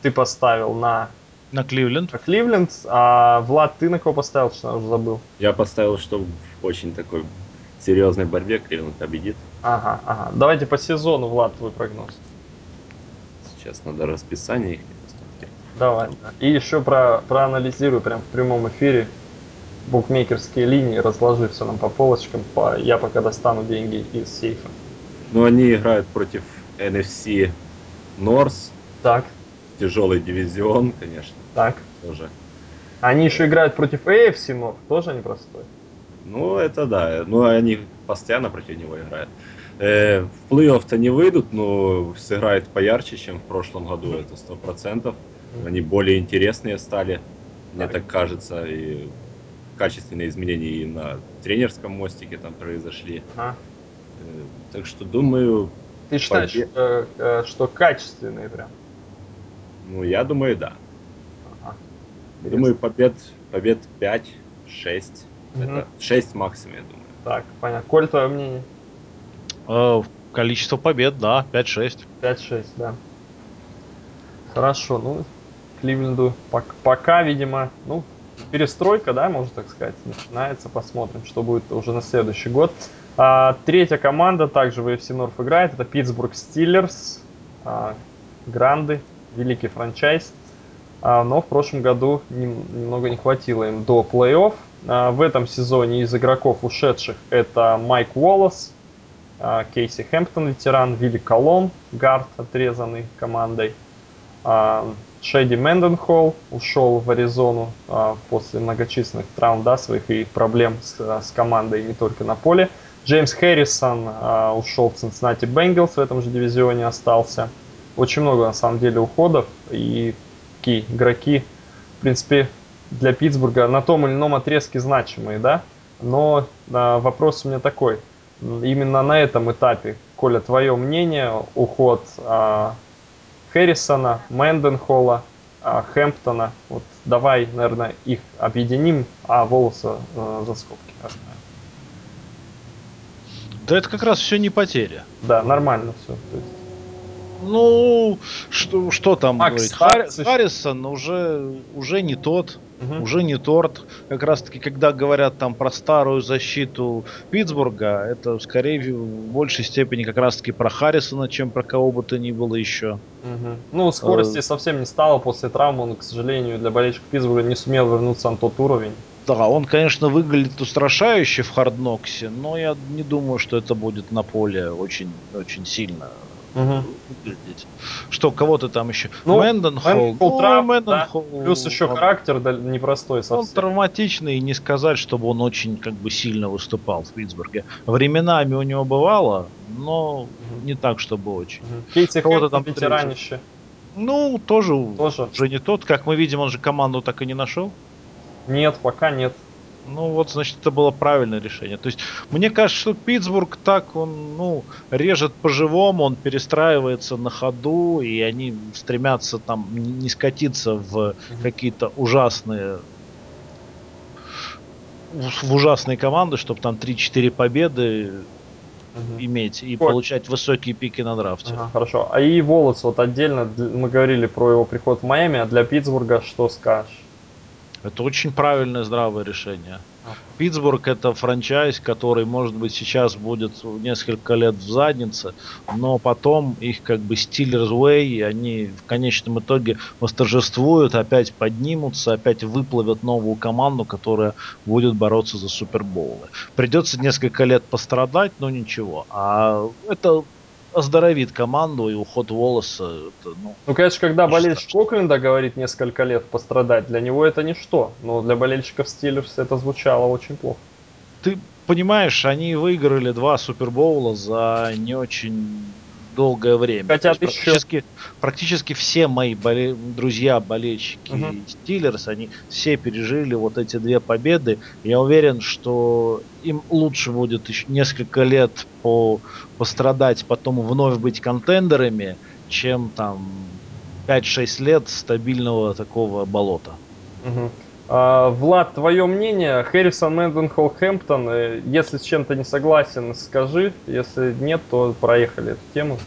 ты поставил на... На Кливленд. На Кливленд. А Влад, ты на кого поставил, что я уже забыл? Я поставил, что в очень такой серьезной борьбе Кливленд победит. Ага, ага. Давайте по сезону, Влад, твой прогноз. Сейчас надо расписание их посмотреть. Давай. И еще про, проанализирую прям в прямом эфире букмекерские линии, разложи все нам по полочкам. По, я пока достану деньги из сейфа. Ну, они играют против NFC North. Так. Тяжелый дивизион, конечно. Так. Тоже. Они еще играют против AFC North, тоже непростой. Ну, это да. Ну, они постоянно против него играют. В плей-офф-то не выйдут, но сыграют поярче, чем в прошлом году, это сто процентов. Они более интересные стали, мне так кажется, и качественные изменения и на тренерском мостике там произошли. Ага. Так что думаю... Ты считаешь, побед... что, что качественные прям? Ну, я думаю, да. Ага. Думаю, побед, побед 5-6. Угу. Это 6 максимум, я думаю. Так, понятно. Коль, твое мнение? Э, количество побед, да, 5-6. 5-6, да. Хорошо, ну, Кливленду пока, видимо, ну, перестройка, да, можно так сказать, начинается. Посмотрим, что будет уже на следующий год. А, третья команда также в AFC North играет. Это Питтсбург Стиллерс. А, Гранды, великий франчайз. А, но в прошлом году нем, немного не хватило им до плей-офф. А, в этом сезоне из игроков ушедших это Майк Уоллес, Кейси Хэмптон, ветеран, Вилли Колон, гард, отрезанный командой. А, Шеди Мэнденхолл ушел в Аризону а, после многочисленных травм да, своих и проблем с, с командой не только на поле. Джеймс Хэррисон ушел в Cincinnati Bengals, в этом же дивизионе остался. Очень много на самом деле уходов и такие игроки, в принципе, для Питтсбурга на том или ином отрезке значимые, да. Но вопрос у меня такой – именно на этом этапе, Коля, твое мнение, уход а, Хэррисона, Мэнденхолла, а, Хэмптона, вот давай, наверное, их объединим, а волосы а, за скобки оставим. Да это как раз все не потеря. Да, нормально все. То есть... Ну, что, что там Макс, говорить? Хар... Харрисон уже, уже не тот угу. уже не торт. Как раз таки, когда говорят там про старую защиту Питтсбурга, это скорее в большей степени как раз таки про Харрисона, чем про кого бы то ни было еще. Угу. Ну, скорости а... совсем не стало после травмы, он, к сожалению, для болельщиков Питтсбурга не сумел вернуться на тот уровень. Да, он, конечно, выглядит устрашающе в Хардноксе, но я не думаю, что это будет на поле очень, очень сильно Выглядеть. Что, кого ты там еще? Ну, Мэнденхолл. Да. Мэнденхолл, Плюс еще он- характер да, непростой Он совсем. травматичный, и не сказать, чтобы он очень как бы сильно выступал в Питтсбурге. Временами у него бывало, но не так, чтобы очень. Мгм. Кейти Кого-то там ветеранище. Ну, тоже, Тоже. уже не тот. Как мы видим, он же команду так и не нашел. Нет, пока нет. Ну вот, значит, это было правильное решение. То есть, мне кажется, что Питтсбург так, он, ну, режет по-живому, он перестраивается на ходу, и они стремятся там не скатиться в какие-то ужасные в ужасные команды, чтобы там 3-4 победы Мгм. иметь и Ой. получать высокие пики на драфте. Ага, хорошо. А и Волос вот отдельно, мы говорили про его приход в Майами, а для Питтсбурга что скажешь? Это очень правильное, здравое решение. А. Питтсбург это франчайз, который, может быть, сейчас будет несколько лет в заднице, но потом их как бы Steelers Way, и они в конечном итоге восторжествуют, опять поднимутся, опять выплавят новую команду, которая будет бороться за Супербоулы. Придется несколько лет пострадать, но ничего. А это оздоровит команду, и уход Волоса, это, ну, Ну, конечно, когда болельщик Окленда говорит несколько лет пострадать, для него это ничто. Но для болельщиков Стиллерс это звучало очень плохо. ты понимаешь, они выиграли два Супербоула за не очень долгое время. Хотят еще. практически, практически все мои боле- друзья, болельщики Мгм. Стиллерс, они все пережили вот эти две победы. Я уверен, что им лучше будет еще несколько лет по, пострадать, потом вновь быть контендерами, чем там 5-6 лет стабильного такого болота. Мгм. А, Влад, твое мнение? Хэррисон, Мэнденхолл, Хэмптон. э, Если с чем-то не согласен, скажи. Если нет, то проехали эту тему.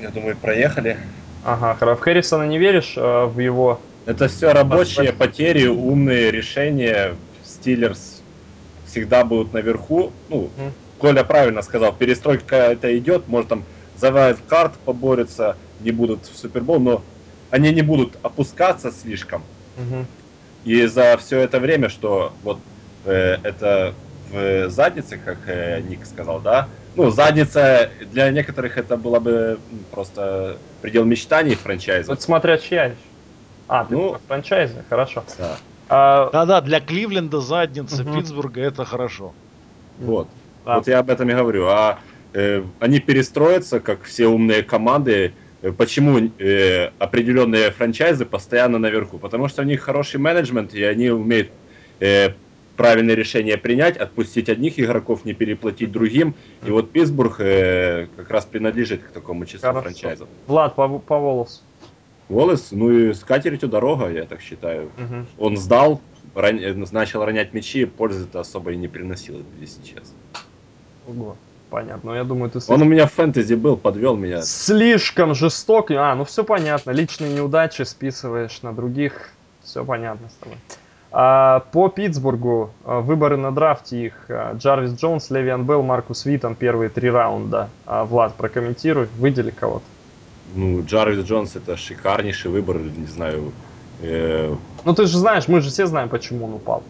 Я думаю, проехали. Ага, хорошо. В Хэррисона не веришь а, в его... Это все рабочие потери, умные решения. Стиллерс всегда будут наверху. Ну. Коля правильно сказал, перестройка это идет, может там за карт поборются, не будут в Супербол, но они не будут опускаться слишком. Мгм. И за все это время, что вот э, это в заднице, как э, Ник сказал, да, ну, задница для некоторых это было бы просто предел мечтаний франчайза. Вот смотря чья. А, ты Ну. франчайзы, хорошо. Да. А, Да-да, для Кливленда задница Мгм. Питтсбурга это хорошо. Вот. Да. Вот я об этом и говорю. А э, они перестроятся, как все умные команды. Э, Почему э, определенные франчайзы постоянно наверху? Потому что у них хороший менеджмент, и они умеют э, правильные решения принять, отпустить одних игроков, не переплатить другим. И вот Питтсбург э, как раз принадлежит к такому числу Хорошо. франчайзов. Влад, по, по волосу. Волос, ну и с катертью дорога, я так считаю. Мгм. Он сдал, ран- э, начал ронять мячи, пользы-то особо и не приносил, если честно. Ого. Понятно. Но я думаю, ты Он у меня в фэнтези был, подвел меня. слишком жесток. А, ну все понятно. Личные неудачи списываешь на других. Все понятно с тобой. А, по Питтсбургу а, выборы на драфте их а, Джарвис Джонс, Левиан Белл, Маркус Витон первые три раунда. А, Влад, прокомментируй, выдели кого-то. Ну, Джарвис Джонс это шикарнейший выбор, не знаю. э, Ну ты же знаешь, мы же все знаем, почему он упал.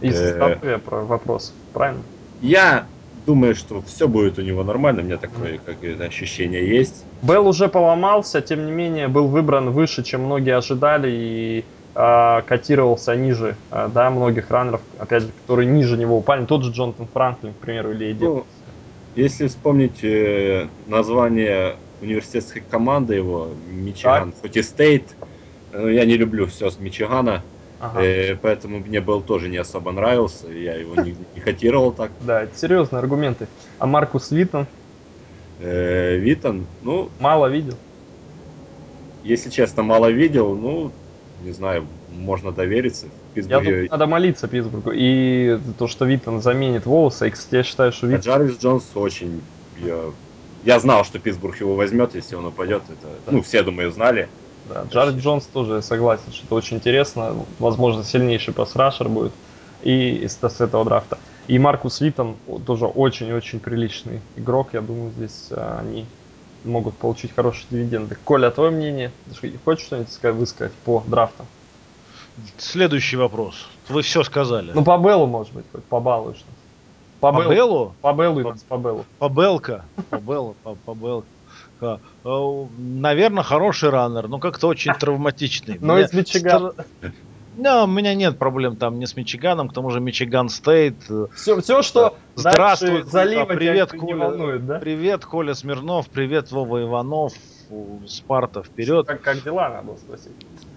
Из Э. про вопрос, правильно? я думаю, что все будет у него нормально, у меня такое как это ощущение есть. Белл уже поломался, тем не менее был выбран выше, чем многие ожидали и а, котировался ниже, а, да, многих раннеров, опять же, которые ниже него упали. Тот же Джонатан Франклин, к примеру, или Эдди. Ну, если вспомнить э, название университетской команды его, Мичиган, хоть и Стейт, э, я не люблю все с Мичигана, Ага. э, поэтому мне Белл тоже не особо нравился, я его не, не котировал так. Да, это серьезные аргументы. А Маркус Уиттон Э, Уитон, ну, мало видел. если честно, мало видел, ну, не знаю, можно довериться. В Я думаю, надо молиться Питтсбургу. И то, что Уиттон заменит Уоллеса. И, кстати, я считаю, что А Уиттон... Джарвис Джонс очень... Я, я знал, что Питтсбург его возьмет, если он упадет. Это, ну, все, думаю, знали. Да, Джарвис Джонс тоже согласен, что это очень интересно. Возможно, сильнейший pass rusher будет и из с этого драфта. И Маркус Уиттон тоже очень-очень приличный игрок. Я думаю, здесь а, они могут получить хорошие дивиденды. Коля, твое мнение? Ты хочешь что-нибудь сказать, высказать по драфтам? Следующий вопрос. Вы все сказали. Ну, по Беллу, может быть, хоть побалуешь. По, по Беллу. Беллу? По Беллу и По- нас по Беллу. По Белка. По Беллу, по, по Белку. Э, Наверное, хороший раннер, но как-то очень травматичный. Но из Мичигана. Да, у меня нет проблем там ни с Мичиганом, к тому же Мичиган Стейт. э, Все, все, что Здравствуй, залива, привет, не Коля. волнует, да? Привет, Коля Смирнов, привет, Вова Иванов, Спарта вперед. Как, как дела, надо спросить.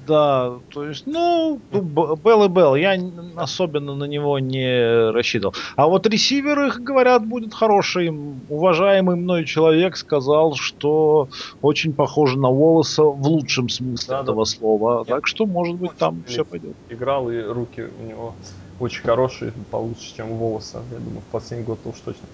Да, то есть, ну, Белл и Белл, я особенно на него не рассчитывал. А вот ресивер, их говорят, будет хороший. Уважаемый мной человек сказал, что очень похоже на Уоллеса в лучшем смысле Да, да. этого слова. Нет, Так что, может быть, там все пойдет. Играл, и руки у него очень хорошие, получше, чем у Уоллеса, я думаю, в последний год уж точно.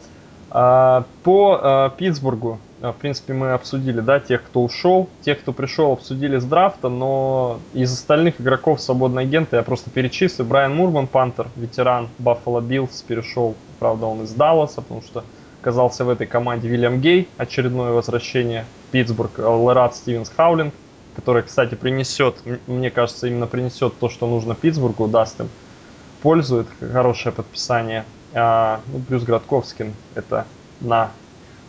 А, по а, Питтсбургу, в принципе, мы обсудили, да, тех, кто ушел, тех, кто пришел, обсудили с драфта, но из остальных игроков свободного агента я просто перечислю. Брайан Мурман, punter, ветеран Баффало Биллс, перешел, правда, он из Далласа, потому что оказался в этой команде Вильям Гей, очередное возвращение Питтсбург, Лерат Стивенс Хаулинг, который, кстати, принесет, мне кажется, именно принесет то, что нужно Питтсбургу, даст им пользу, это хорошее подписание. А, ну, плюс Градковскин это на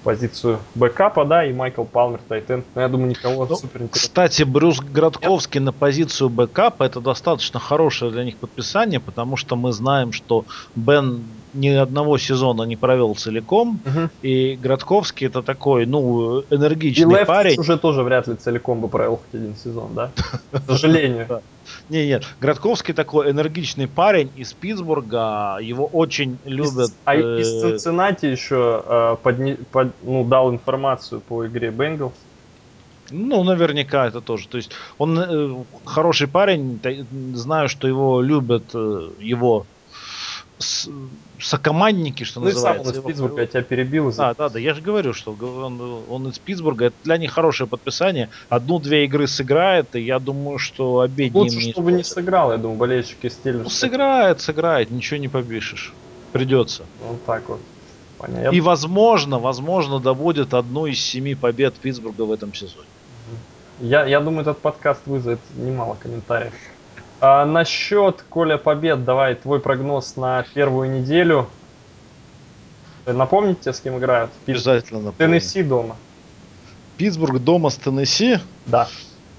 позицию бэкапа, да, и Майкл Палмер, Тайтен. Но я думаю, никого Ну, супер. Кстати, Брюс Градковский на позицию бэкапа это достаточно хорошее для них подписание, потому что мы знаем, что Бен ни одного сезона не провел целиком, и Градковский это такой, ну, И энергичный Лефтис парень. уже тоже вряд ли целиком бы провел хоть один сезон, да? К сожалению. Не, нет, Градковский такой энергичный парень из Питтсбурга, его очень любят. Из- а из э, Цинциннати еще э, подни- под- ну, дал информацию по игре Бенгалс. Ну, наверняка это тоже. То есть он э, хороший парень, знаю, что его любят э, его с- сокомандники, что Ну и сам он называется. из Питтсбурга, я тебя перебил. из-за- А, да, да, я же говорю, что он, он из Питтсбурга. Это для них хорошее подписание. Одну-две игры сыграет, и я думаю, что обедни им Лучше, не чтобы не сыграл, я думаю, болельщики Стиллерс. Ну, сыграет, сыграет, ничего не побишешь. Придется. Вот так вот. Понятно. И возможно, возможно, доводит одну из семи побед Питтсбурга в этом сезоне. Я, я думаю, этот подкаст вызовет немало комментариев. А, насчет, Коля, побед, давай твой прогноз на первую неделю. Напомните, с кем играют? Обязательно напомню. Теннесси дома. Питтсбург дома с Теннесси. Да.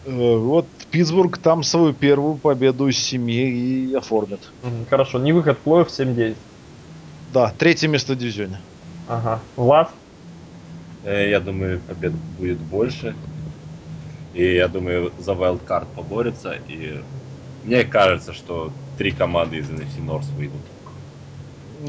Э, Вот Питтсбург там свою первую победу из семи и оформит. Хорошо, не выход в плей-офф 7-9. Да, третье место в дивизионе. Ага. Влад? Э, Я думаю, побед будет больше. И я думаю, за wildcard поборется. И мне кажется, что три команды из NFC North выйдут.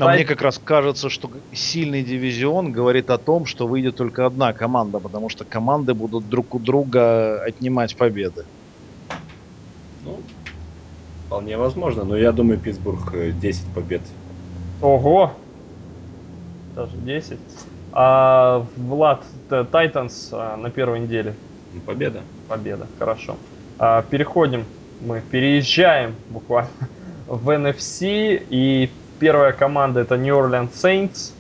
А мне как раз кажется, что сильный дивизион говорит о том, что выйдет только одна команда, потому что команды будут друг у друга отнимать победы. Ну, вполне возможно. Но я думаю, Питтсбург э, 10 побед. Ого! Даже 10. А, Влад, Т- Тайтанс а, на первой неделе. Победа. Победа, хорошо. А, переходим, мы переезжаем буквально в NFC, и первая команда это New Orleans Saints,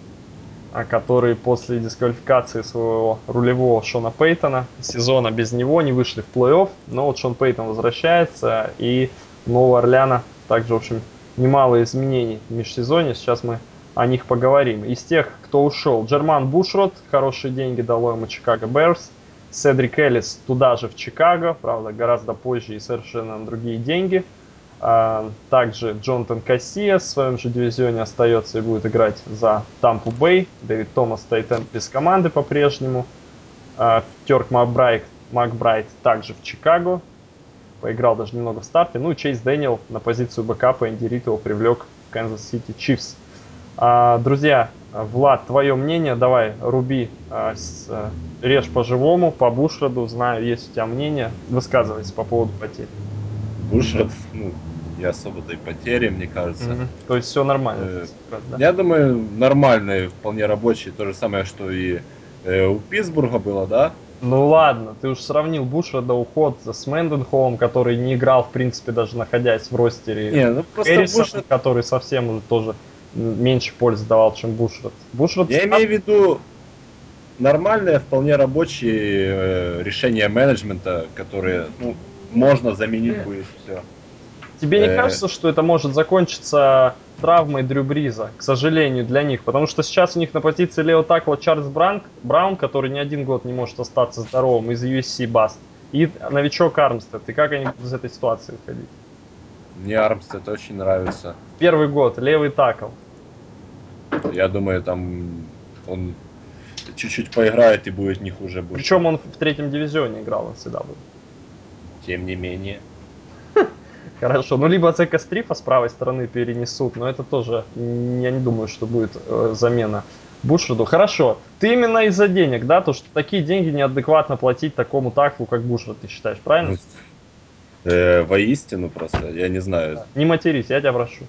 а, которые после дисквалификации своего рулевого Шона Пейтона сезона без него не вышли в плей-офф, но вот Шон Пейтон возвращается, и Нового Орлеана также, в общем, немало изменений в межсезонье, сейчас мы о них поговорим. Из тех, кто ушел, Джерман Бушрот, хорошие деньги дало ему Чикаго Берс, Седрик Эллис туда же в Чикаго, правда, гораздо позже и совершенно на другие деньги. А, Также Джонатан Кассия в своем же дивизионе остается и будет играть за Тампу Бэй. Дэвид Томас Тайтен без команды по-прежнему. А, Терк Макбрайт, Макбрайт также в Чикаго. Поиграл даже немного в старте. Ну Чейз Дэниел на позицию backup а Энди его привлек Канзас Сити Чифс. А, Друзья, Влад, твое мнение, давай, руби, а, а, режь по-живому, по Бушроду, знаю, есть у тебя мнение, высказывайся по поводу потерь. Бушрод, ну, не особо-то и потери, мне кажется. Мгм. То есть все нормально. Э, да? Я думаю, нормальные, вполне рабочие. То же самое, что и э, у Питтсбурга было, да? Ну ладно, ты уж сравнил Бушрада уход с Мэнденхолом, который не играл, в принципе, даже находясь в ростере. Не, ну просто Хэррисон, Бушрот... который совсем уже тоже меньше пользы давал, чем Бушрад. Бушрад Я имею в виду нормальные, вполне рабочие э, решения менеджмента, которые, ну, можно заменить будет все. Тебе не Э. кажется, что это может закончиться травмой Дрю Бриза, к сожалению, для них. Потому что сейчас у них на позиции лево такла Чарльз Бранк, Браун, который ни один год не может остаться здоровым из USC Баст. И новичок Армстед. И как они будут из этой ситуации выходить? Мне Армстед очень нравится. Первый год, левый такл. Я думаю, там он чуть-чуть поиграет и будет не хуже Буша. Причем он в третьем дивизионе играл он всегда был. Тем не менее. Хорошо, ну либо Зека Стрифа с правой стороны перенесут, но это тоже, я не думаю, что будет э, замена Бушерду. Хорошо, ты именно из-за денег, да, то, что такие деньги неадекватно платить такому таклу, как Бушерд, ты считаешь, правильно? Э, воистину просто, я не знаю. Не матерись, я тебя прошу.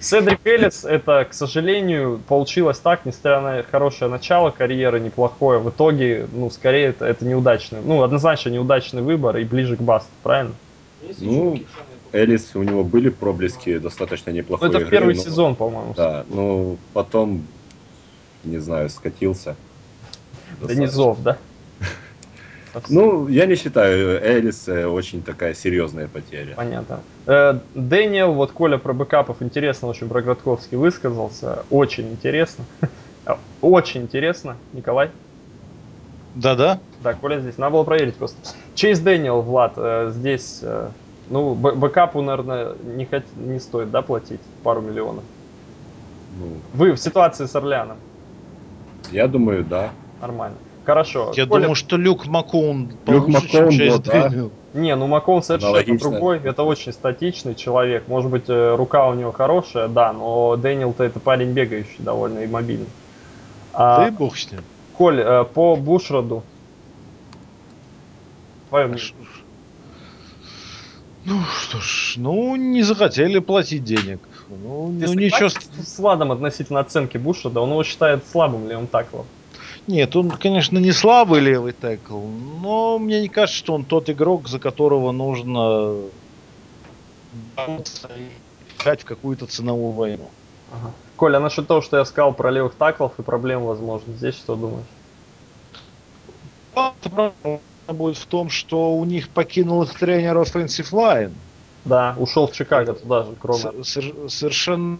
Седрик Эллис, это, к сожалению, получилось так, несмотря на хорошее начало карьеры, неплохое, в итоге, ну, скорее, это, это неудачный, ну, однозначно неудачный выбор и ближе к басту, правильно? Ну, Элис, у него были проблески достаточно неплохой Ну, это игры, первый но- сезон, по-моему. Да, ну, потом, не знаю, скатился. До Достаточно. низов, да? Ну, я не считаю Элис э, очень такая серьезная потеря. Понятно. Э, Дэниел, вот Коля про бэкапов интересно очень про Градковский высказался. Очень интересно. Очень интересно. Николай? Да-да. Да, Коля здесь. Надо было проверить просто. Чейз Дэниел, Влад, э, здесь, э, ну, бэкапу, наверное, не, хот... не стоит, да, платить пару миллионов? Ну, Вы в ситуации с Орлеаном. я думаю, да. Нормально. Хорошо. Я Коля- думаю, что Люк Макоун Люк Маккоун, Чейз вот, да. Дэниел. Не, ну Макон совершенно Аналогично. другой. Это очень статичный человек. Может быть, э, рука у него хорошая, да, но Дэниел-то это парень бегающий довольно и мобильный. А, Да и бог с ним. Коль, э, по Бушроду. Твое мнение. Ну что ж, ну не захотели платить денег. Ну, Ты ну ничего. с- Владом относительно оценки Бушрода? Он его считает слабым левым таклом. Нет, он, конечно, не слабый левый текл, но мне не кажется, что он тот игрок, за которого нужно бороться и играть в какую-то ценовую войну. Ага. Коля, а насчет того, что я сказал про левых таклов и проблем, возможно, здесь что думаешь? Проблема будет в том, что у них покинул их тренер Offensive Line. Да, ушел в Чикаго туда же, кроме... С- совершенно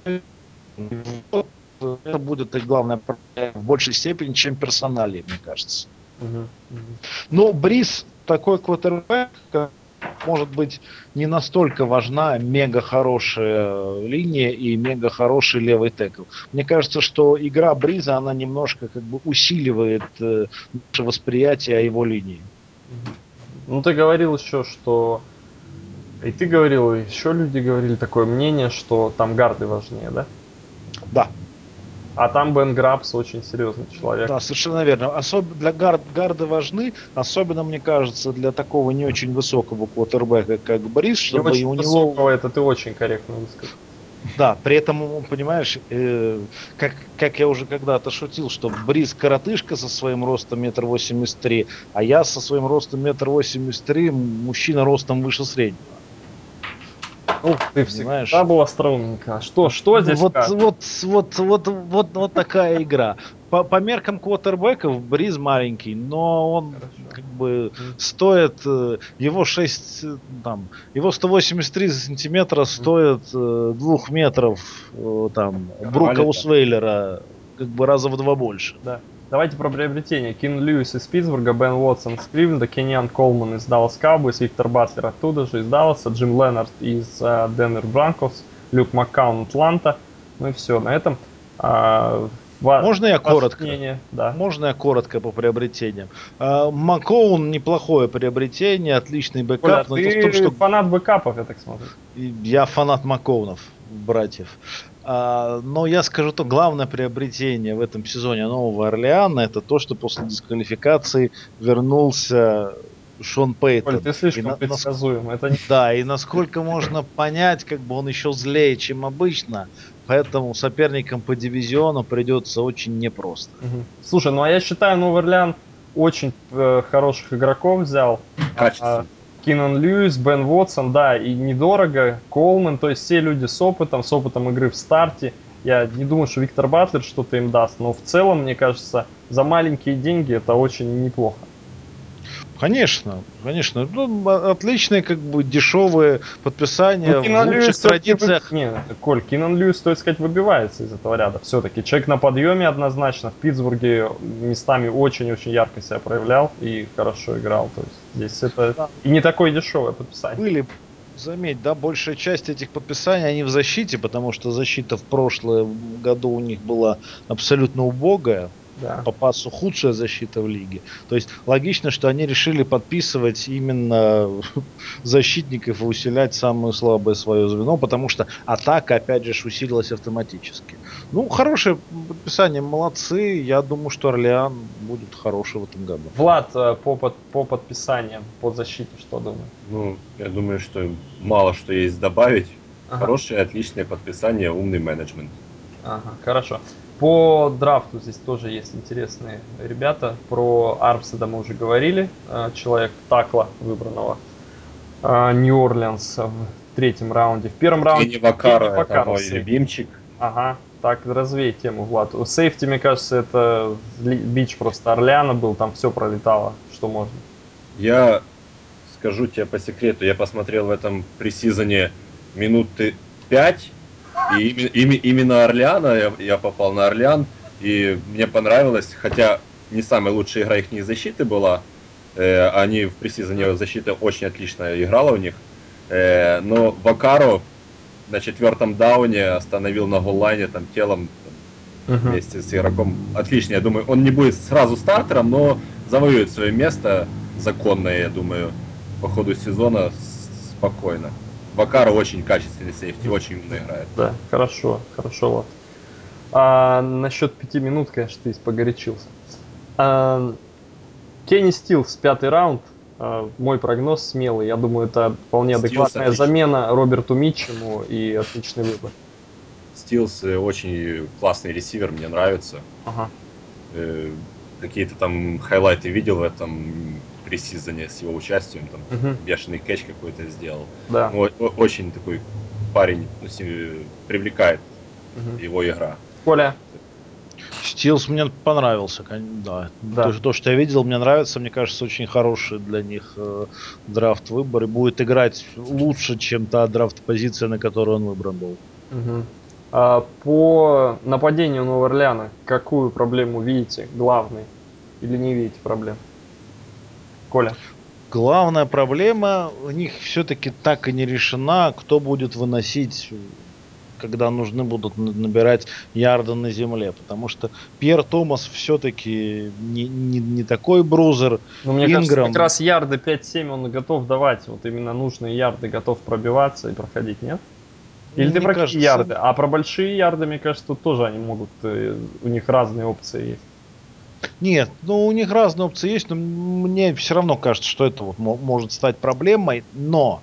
это будет их главная проблема в большей степени, чем персонали, мне кажется. Мгм, мгм. Но Брис такой квотербек, может быть не настолько важна мега хорошая линия и мега хороший левый текл. Мне кажется, что игра Бриза, она немножко как бы усиливает э, наше восприятие о его линии. Ну, ты говорил еще, что... И ты говорил, и еще люди говорили такое мнение, что там гарды важнее, да? Да, А там Бен Грабс очень серьезный человек. да, совершенно верно. Особенно для гард, гарды важны, особенно, мне кажется, для такого не очень высокого квотербека, как Брис, Не чтобы и у него высокого, это ты очень корректно высказал. Да, при этом, он, понимаешь, э, как, как я уже когда-то шутил, что Бриз коротышка со своим ростом метр восемьдесят три, а я со своим ростом метр восемьдесят три, мужчина ростом выше среднего. Ну, ты всегда был остроумненько. А Что, что здесь вот, как? вот, вот, вот, вот, вот такая игра. По, по меркам квотербеков Бриз маленький, но он Хорошо. как бы стоит э, его 6 э, там его 183 сантиметра стоит э, двух метров там Брука. Усвейлера как бы раза в два больше. Да. Давайте про приобретение. Кин Льюис из Питтсбурга, Бен Уотсон из Кливленда, Кеньян Колман из Даллас Cowboys, Виктор Батлер оттуда же из Далласа, Джим Леннард из э, Денвер Бранкос, Люк Маккаун Атланта. Ну и все, на этом. А, ва- Можно я коротко? мнение? Да. Можно я коротко по приобретениям? А, Макоун неплохое приобретение, отличный бэкап, Коля, но ты в том, что фанат бэкапов, я так смотрю. Я фанат Макоунов, братьев. А, но я скажу то, главное приобретение в этом сезоне Нового Орлеана это то, что после дисквалификации вернулся Шон Пейтон. Коль, ты слишком И на- нас- предсказуем. Это не... Да, и насколько можно понять, как бы он еще злее, чем обычно, поэтому соперникам по дивизиону придется очень непросто. Мгм. Слушай, ну а я считаю, Новый Орлеан очень э, хороших игроков взял. Качественно. Кинан Льюис, Бен Уотсон, да, и недорого, Колман, то есть все люди с опытом, с опытом игры в старте. Я не думаю, что Виктор Батлер что-то им даст, но в целом, мне кажется, за маленькие деньги это очень неплохо. Конечно, конечно. Ну, а- отличные, как бы дешевые подписания Ну, в Кинан лучших Льюис традициях. Не, Коль, Кинан Льюис, стоит сказать, выбивается из этого ряда. Все-таки человек на подъеме однозначно. В Питтсбурге местами очень-очень ярко себя проявлял и хорошо играл. То есть здесь это Да. и не такое дешевое подписание. Были, заметь, да, большая часть этих подписаний, они в защите, потому что защита в прошлом году у них была абсолютно убогая. Да. по пасу худшая защита в лиге. То есть логично, что они решили подписывать именно защитников и усилять самое слабое свое звено, потому что атака, опять же, усилилась автоматически. Ну, хорошее подписание, молодцы. Я думаю, что Орлеан будет хороший в этом году. Влад, э, по, под- по подписаниям, по защите, что думаешь? Ну, я думаю, что мало что есть добавить. Ага. Хорошее, отличное подписание, умный менеджмент. Ага, хорошо. По драфту здесь тоже есть интересные ребята. Про Армседа мы уже говорили. э, Человек Такла выбранного. э, Нью-Орлеанс в третьем раунде. В первом раунде... Кенни Вакара, это Вакара, мой любимчик. Ага, так развей тему, Влад. У сейфти, мне кажется, это бич просто Орлеана был, там все пролетало, что можно. Я скажу тебе по секрету, я посмотрел в этом пресизоне минуты 5, и име- име- именно Орлеана, я, я попал на Орлеан, и мне понравилось, хотя не самая лучшая игра их защиты была, э, они в пресизоне защита очень отлично играла у них, э, но Вакаро на четвертом дауне остановил на голлайне там телом Мгм. вместе с игроком. Отлично, я думаю, он не будет сразу стартером, но завоюет свое место законное, я думаю, по ходу сезона спокойно. Вакара очень качественный сейфти, очень умно играет. Да, хорошо, хорошо, Влад. А насчет пяти минут, конечно, ты погорячился. А, Кенни Стилс, пятый раунд. А, мой прогноз смелый. Я думаю, это вполне Стилс адекватная отлично. замена Роберту Митчему и отличный выбор. Стилс э, очень классный ресивер, мне нравится. Ага. Э, Какие-то там хайлайты видел в этом пресизоне с его участием, там Мгм. бешеный кэч какой-то сделал. Да. Ну, очень такой парень, ну, си- привлекает Мгм. его игра. Коля, Стилс мне понравился, да. Да. То, то, что я видел, мне нравится. Мне кажется, очень хороший для них э, драфт выбор и будет играть лучше, чем та драфт-позиция, на которую он выбран был. Мгм. А, по нападению Нового Орлеана, какую проблему видите главной? Или не видите проблем? Коля. Главная проблема у них все-таки так и не решена, кто будет выносить, когда нужны будут набирать ярды на земле. Потому что Пьер Томас все-таки не, не, не такой брузер. Ну, мне кажется, Инграм. как раз ярды 5-7 он готов давать. Вот именно нужные ярды готов пробиваться и проходить, нет? Или ты Мне про какие кажется, ярды? А про большие ярды, мне кажется, тоже они могут, э, у них разные опции есть. Нет, ну у них разные опции есть, но мне все равно кажется, что это вот мо- может стать проблемой, но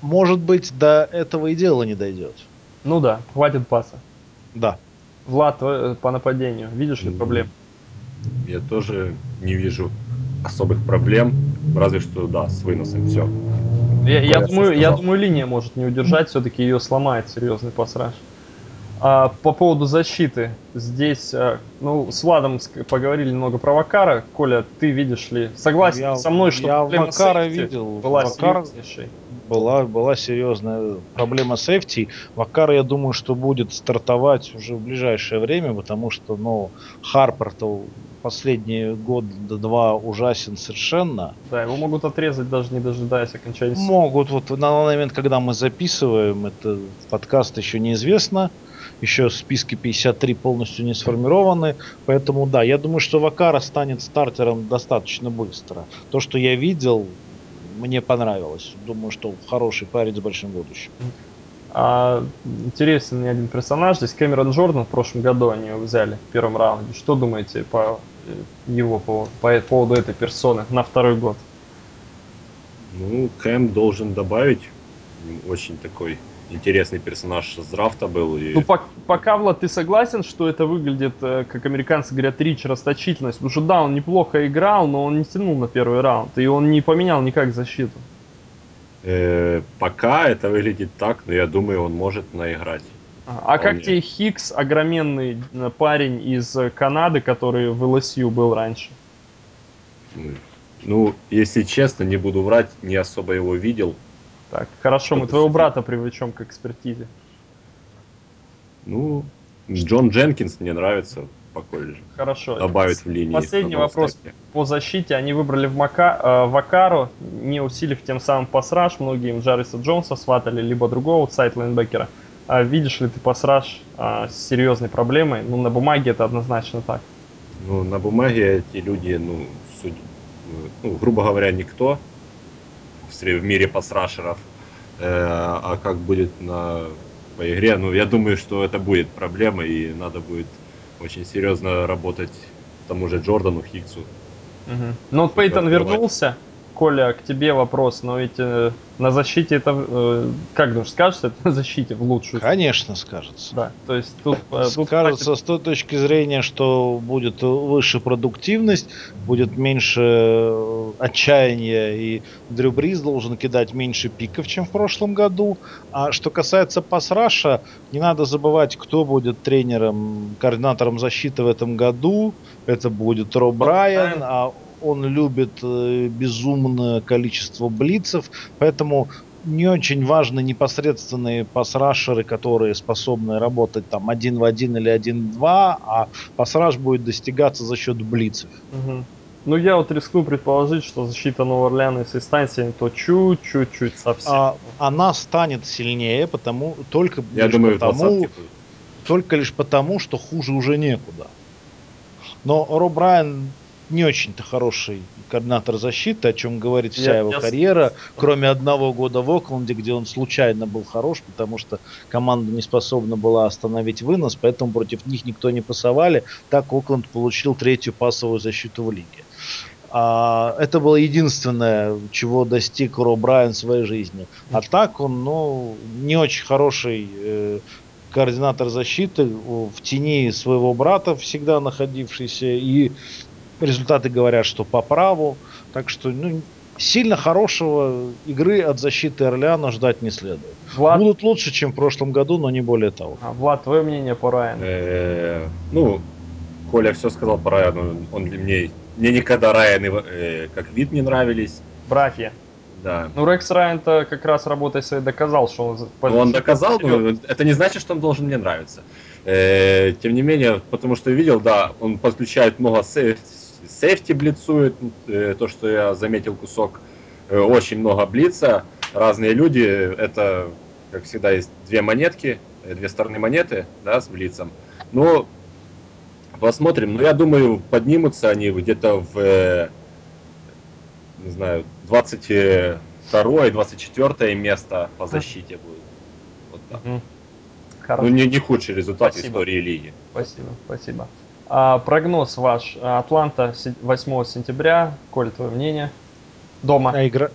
может быть до этого и дело не дойдет. Ну да, хватит паса. Да. Влад, э, по нападению, видишь ли проблем? Я тоже не вижу особых проблем, разве что, да, с выносом все. Я, я думаю, я думаю, линия может не удержать, все-таки ее сломает серьезный пасраж. А, по поводу защиты, здесь, э, ну, с Владом поговорили немного про Вакара. Коля, ты видишь ли, согласен Я- со мной, что я проблема Вакара видел. была Вакар- серьезнейшей? Была, была серьезная проблема сейфти. Вакар, я думаю, что будет стартовать уже в ближайшее время, потому что, ну, Харпер-то последние год-два ужасен совершенно. Да, его могут отрезать, даже не дожидаясь окончания. Могут. Вот на момент, когда мы записываем, это подкаст еще неизвестно. Еще списки 53 полностью не сформированы. Поэтому да, я думаю, что Вакара станет стартером достаточно быстро. То, что я видел, мне понравилось. Думаю, что хороший парень с большим будущим. А, интересен мне один персонаж. Здесь Кэмерон Джордан в прошлом году они его взяли в первом раунде. Что думаете по э, его по, по поводу этой персоны на второй год? Ну, Кэм должен добавить. Очень такой интересный персонаж с драфта был. И... Ну, пок- пока, Влад, ты согласен, что это выглядит, э, как американцы говорят, рич расточительность? Потому что да, он неплохо играл, но он не тянул на первый раунд. И он не поменял никак защиту. Э, пока это выглядит так, но я думаю, он может наиграть. А а как тебе Хикс, огроменный э, парень из Канады, который в ЛСЮ был раньше? Ну, если честно, не буду врать, не особо его видел. Так, хорошо, мы твоего брата привлечем к экспертизе. Ну, Джон Дженкинс мне нравится по колледжу. Хорошо. Добавит в линии. Последний вопрос снэпе. по защите. Они выбрали в Мака, э, Вакару, не усилив тем самым пасраж. Многие им Джариса Джонса сватали, либо другого аутсайд лайнбекера. А видишь ли ты пасраж а, с серьезной проблемой? Ну, на бумаге это однозначно так. Ну, на бумаге эти люди, ну, судь- ну, грубо говоря, никто в сре- в мире пасрашеров. Э, а как будет на, по игре, ну, я думаю, что это будет проблема, и надо будет очень серьезно работать тому же Джордану Хиггсу. Мгм. Ну, вот Пейтон вернулся. Коля, к тебе вопрос, но ведь э, на защите это, э, как думаешь, скажется это на защите в лучшую? Конечно, скажется. Да, то есть тут, э, тут Скажется с той точки зрения, что будет выше продуктивность, будет меньше э, отчаяния, и Дрю Бриз должен кидать меньше пиков, чем в прошлом году. А что касается пасраша, не надо забывать, кто будет тренером, координатором защиты в этом году. Это будет Роб Брайан, Брайан. а он любит э, безумное количество блицев, поэтому не очень важны непосредственные пасрашеры, которые способны работать там один в один или один в два, а пасраж будет достигаться за счет блицев. Мгм. Ну, я вот рискну предположить, что защита Нового Орлеана, если станет сильнее, то чуть-чуть совсем. А она станет сильнее, потому только Я лишь думаю, потому, только лишь потому, что хуже уже некуда. Но Роб Брайан не очень-то хороший координатор защиты, о чем говорит вся Я- его я карьера, кроме одного года в Окленде, где он случайно был хорош, потому что команда не способна была остановить вынос, поэтому против них никто не пасовали. Так Окленд получил третью пасовую защиту в лиге. А, это было единственное, чего достиг Роб Брайан в своей жизни. А так он, ну, не очень хороший э, координатор защиты, в тени своего брата всегда находившийся, и результаты говорят, что по праву. Так что, ну, сильно хорошего игры от защиты Орлеана ждать не следует. Влад, Будут лучше, чем в прошлом году, но не более того. а, Влад, твое мнение по Райану? Э, ну, Коля все сказал про Райана. Он для мне, мне никогда Райаны э, как вид не нравились. Братья. Да. Ну, Рекс Райан-то как раз работой своей доказал, что он... по Ну, он доказал, но это не значит, что он должен мне нравиться. Э, тем не менее, потому что видел, да, он подключает много сейф- сейфти блицует, э, то, что я заметил кусок, э, очень много блица, разные люди, это, как всегда, есть две монетки, э, две стороны монеты, да, с блицем. Ну, посмотрим, но я думаю, поднимутся они где-то в, не знаю, 22 24 место по защите будет. Вот так. Хорошо. Ну, не, не худший результат Спасибо. истории лиги. Спасибо, спасибо. А, прогноз ваш. А, Атланта се- 8 сентября. Коль, твое мнение? Дома. А игра...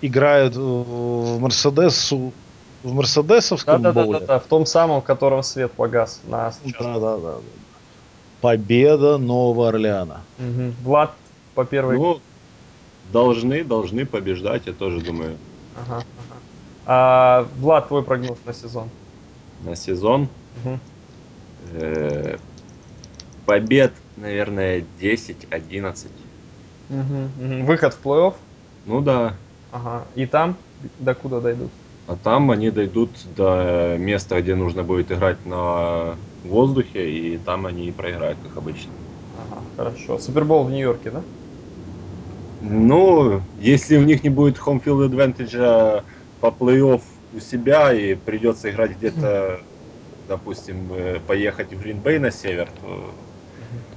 играют в Мерседес в Мерседесовском боуле. Да-да-да, в том самом, в котором свет погас на сейчас. Да, да, да. Победа Нового Орлеана. Мгм. Влад по первой. Ну, должны, должны побеждать, я тоже думаю, Ага, ага. А, Влад, твой прогноз на сезон. на сезон. Мгм. Э, побед, наверное, 10-11. Мгм, мгм. Выход в плей-офф. Ну да. Ага. И там до куда дойдут? А там они дойдут до места, где нужно будет играть на воздухе, и там они и проиграют, как обычно. Ага, хорошо. Супербол в Нью-Йорке, да? Ну, если у них не будет home field advantage по плей-офф у себя и придется играть где-то, допустим, э, поехать в Гринбей на север, то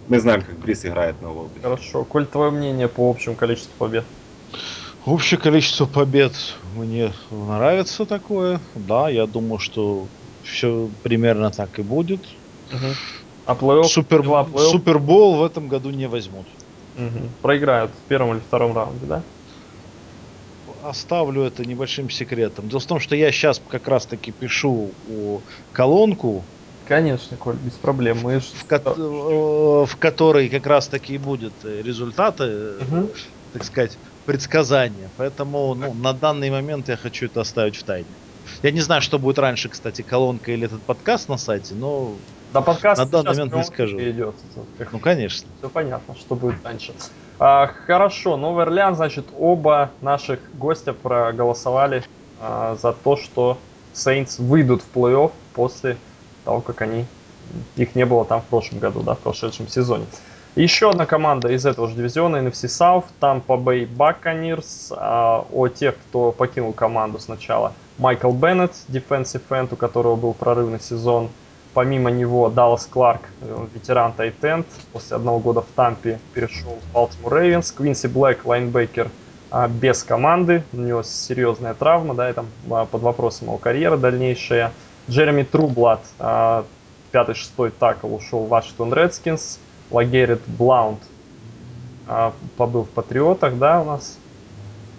мы знаем, как Бриз играет на воздухе. Хорошо. Коль, твое мнение по общему количеству побед? Общее количество побед мне нравится такое. Да, я думаю, что все примерно так и будет. Мгм. А плей-офф? Супер? Супербол в этом году не возьмут. Мгм. Проиграют в первом или втором раунде, да? Оставлю это небольшим секретом. Дело в том, что я сейчас как раз таки пишу колонку, Конечно, Коль, без проблем. Мы ж... в, ко- в которой как раз таки и будут э, результаты, Мгм. так сказать, предсказания. Поэтому ну, на данный момент я хочу это оставить в тайне. Я не знаю, что будет раньше, кстати, колонка или этот подкаст на сайте, но, Да подкаст На данный момент не скажу. идет. ну, конечно. Все понятно, что будет раньше. А, хорошо, Новый Орлеан, значит, оба наших гостя проголосовали а, за то, что Saints выйдут в плей-офф после того, как они их не было там в прошлом году, да, в прошедшем сезоне. Еще одна команда из этого же дивизиона, NFC South, Tampa Bay Buccaneers. А, о тех, кто покинул команду сначала. Майкл Беннет, defensive end, у которого был прорывный сезон. Помимо него Даллас Кларк, э, ветеран Тайтенд, после одного года в Тампе перешел в Baltimore Ravens. Квинси Блэк, лайнбекер, а, без команды, у него серьезная травма, да, и там а, под вопросом его карьера дальнейшая. Джереми Трублад, а, пятый-шестой tackle, ушел в Вашингтон Редскинс. Лагарретт Блаунт побыл в Патриотах, да, у нас.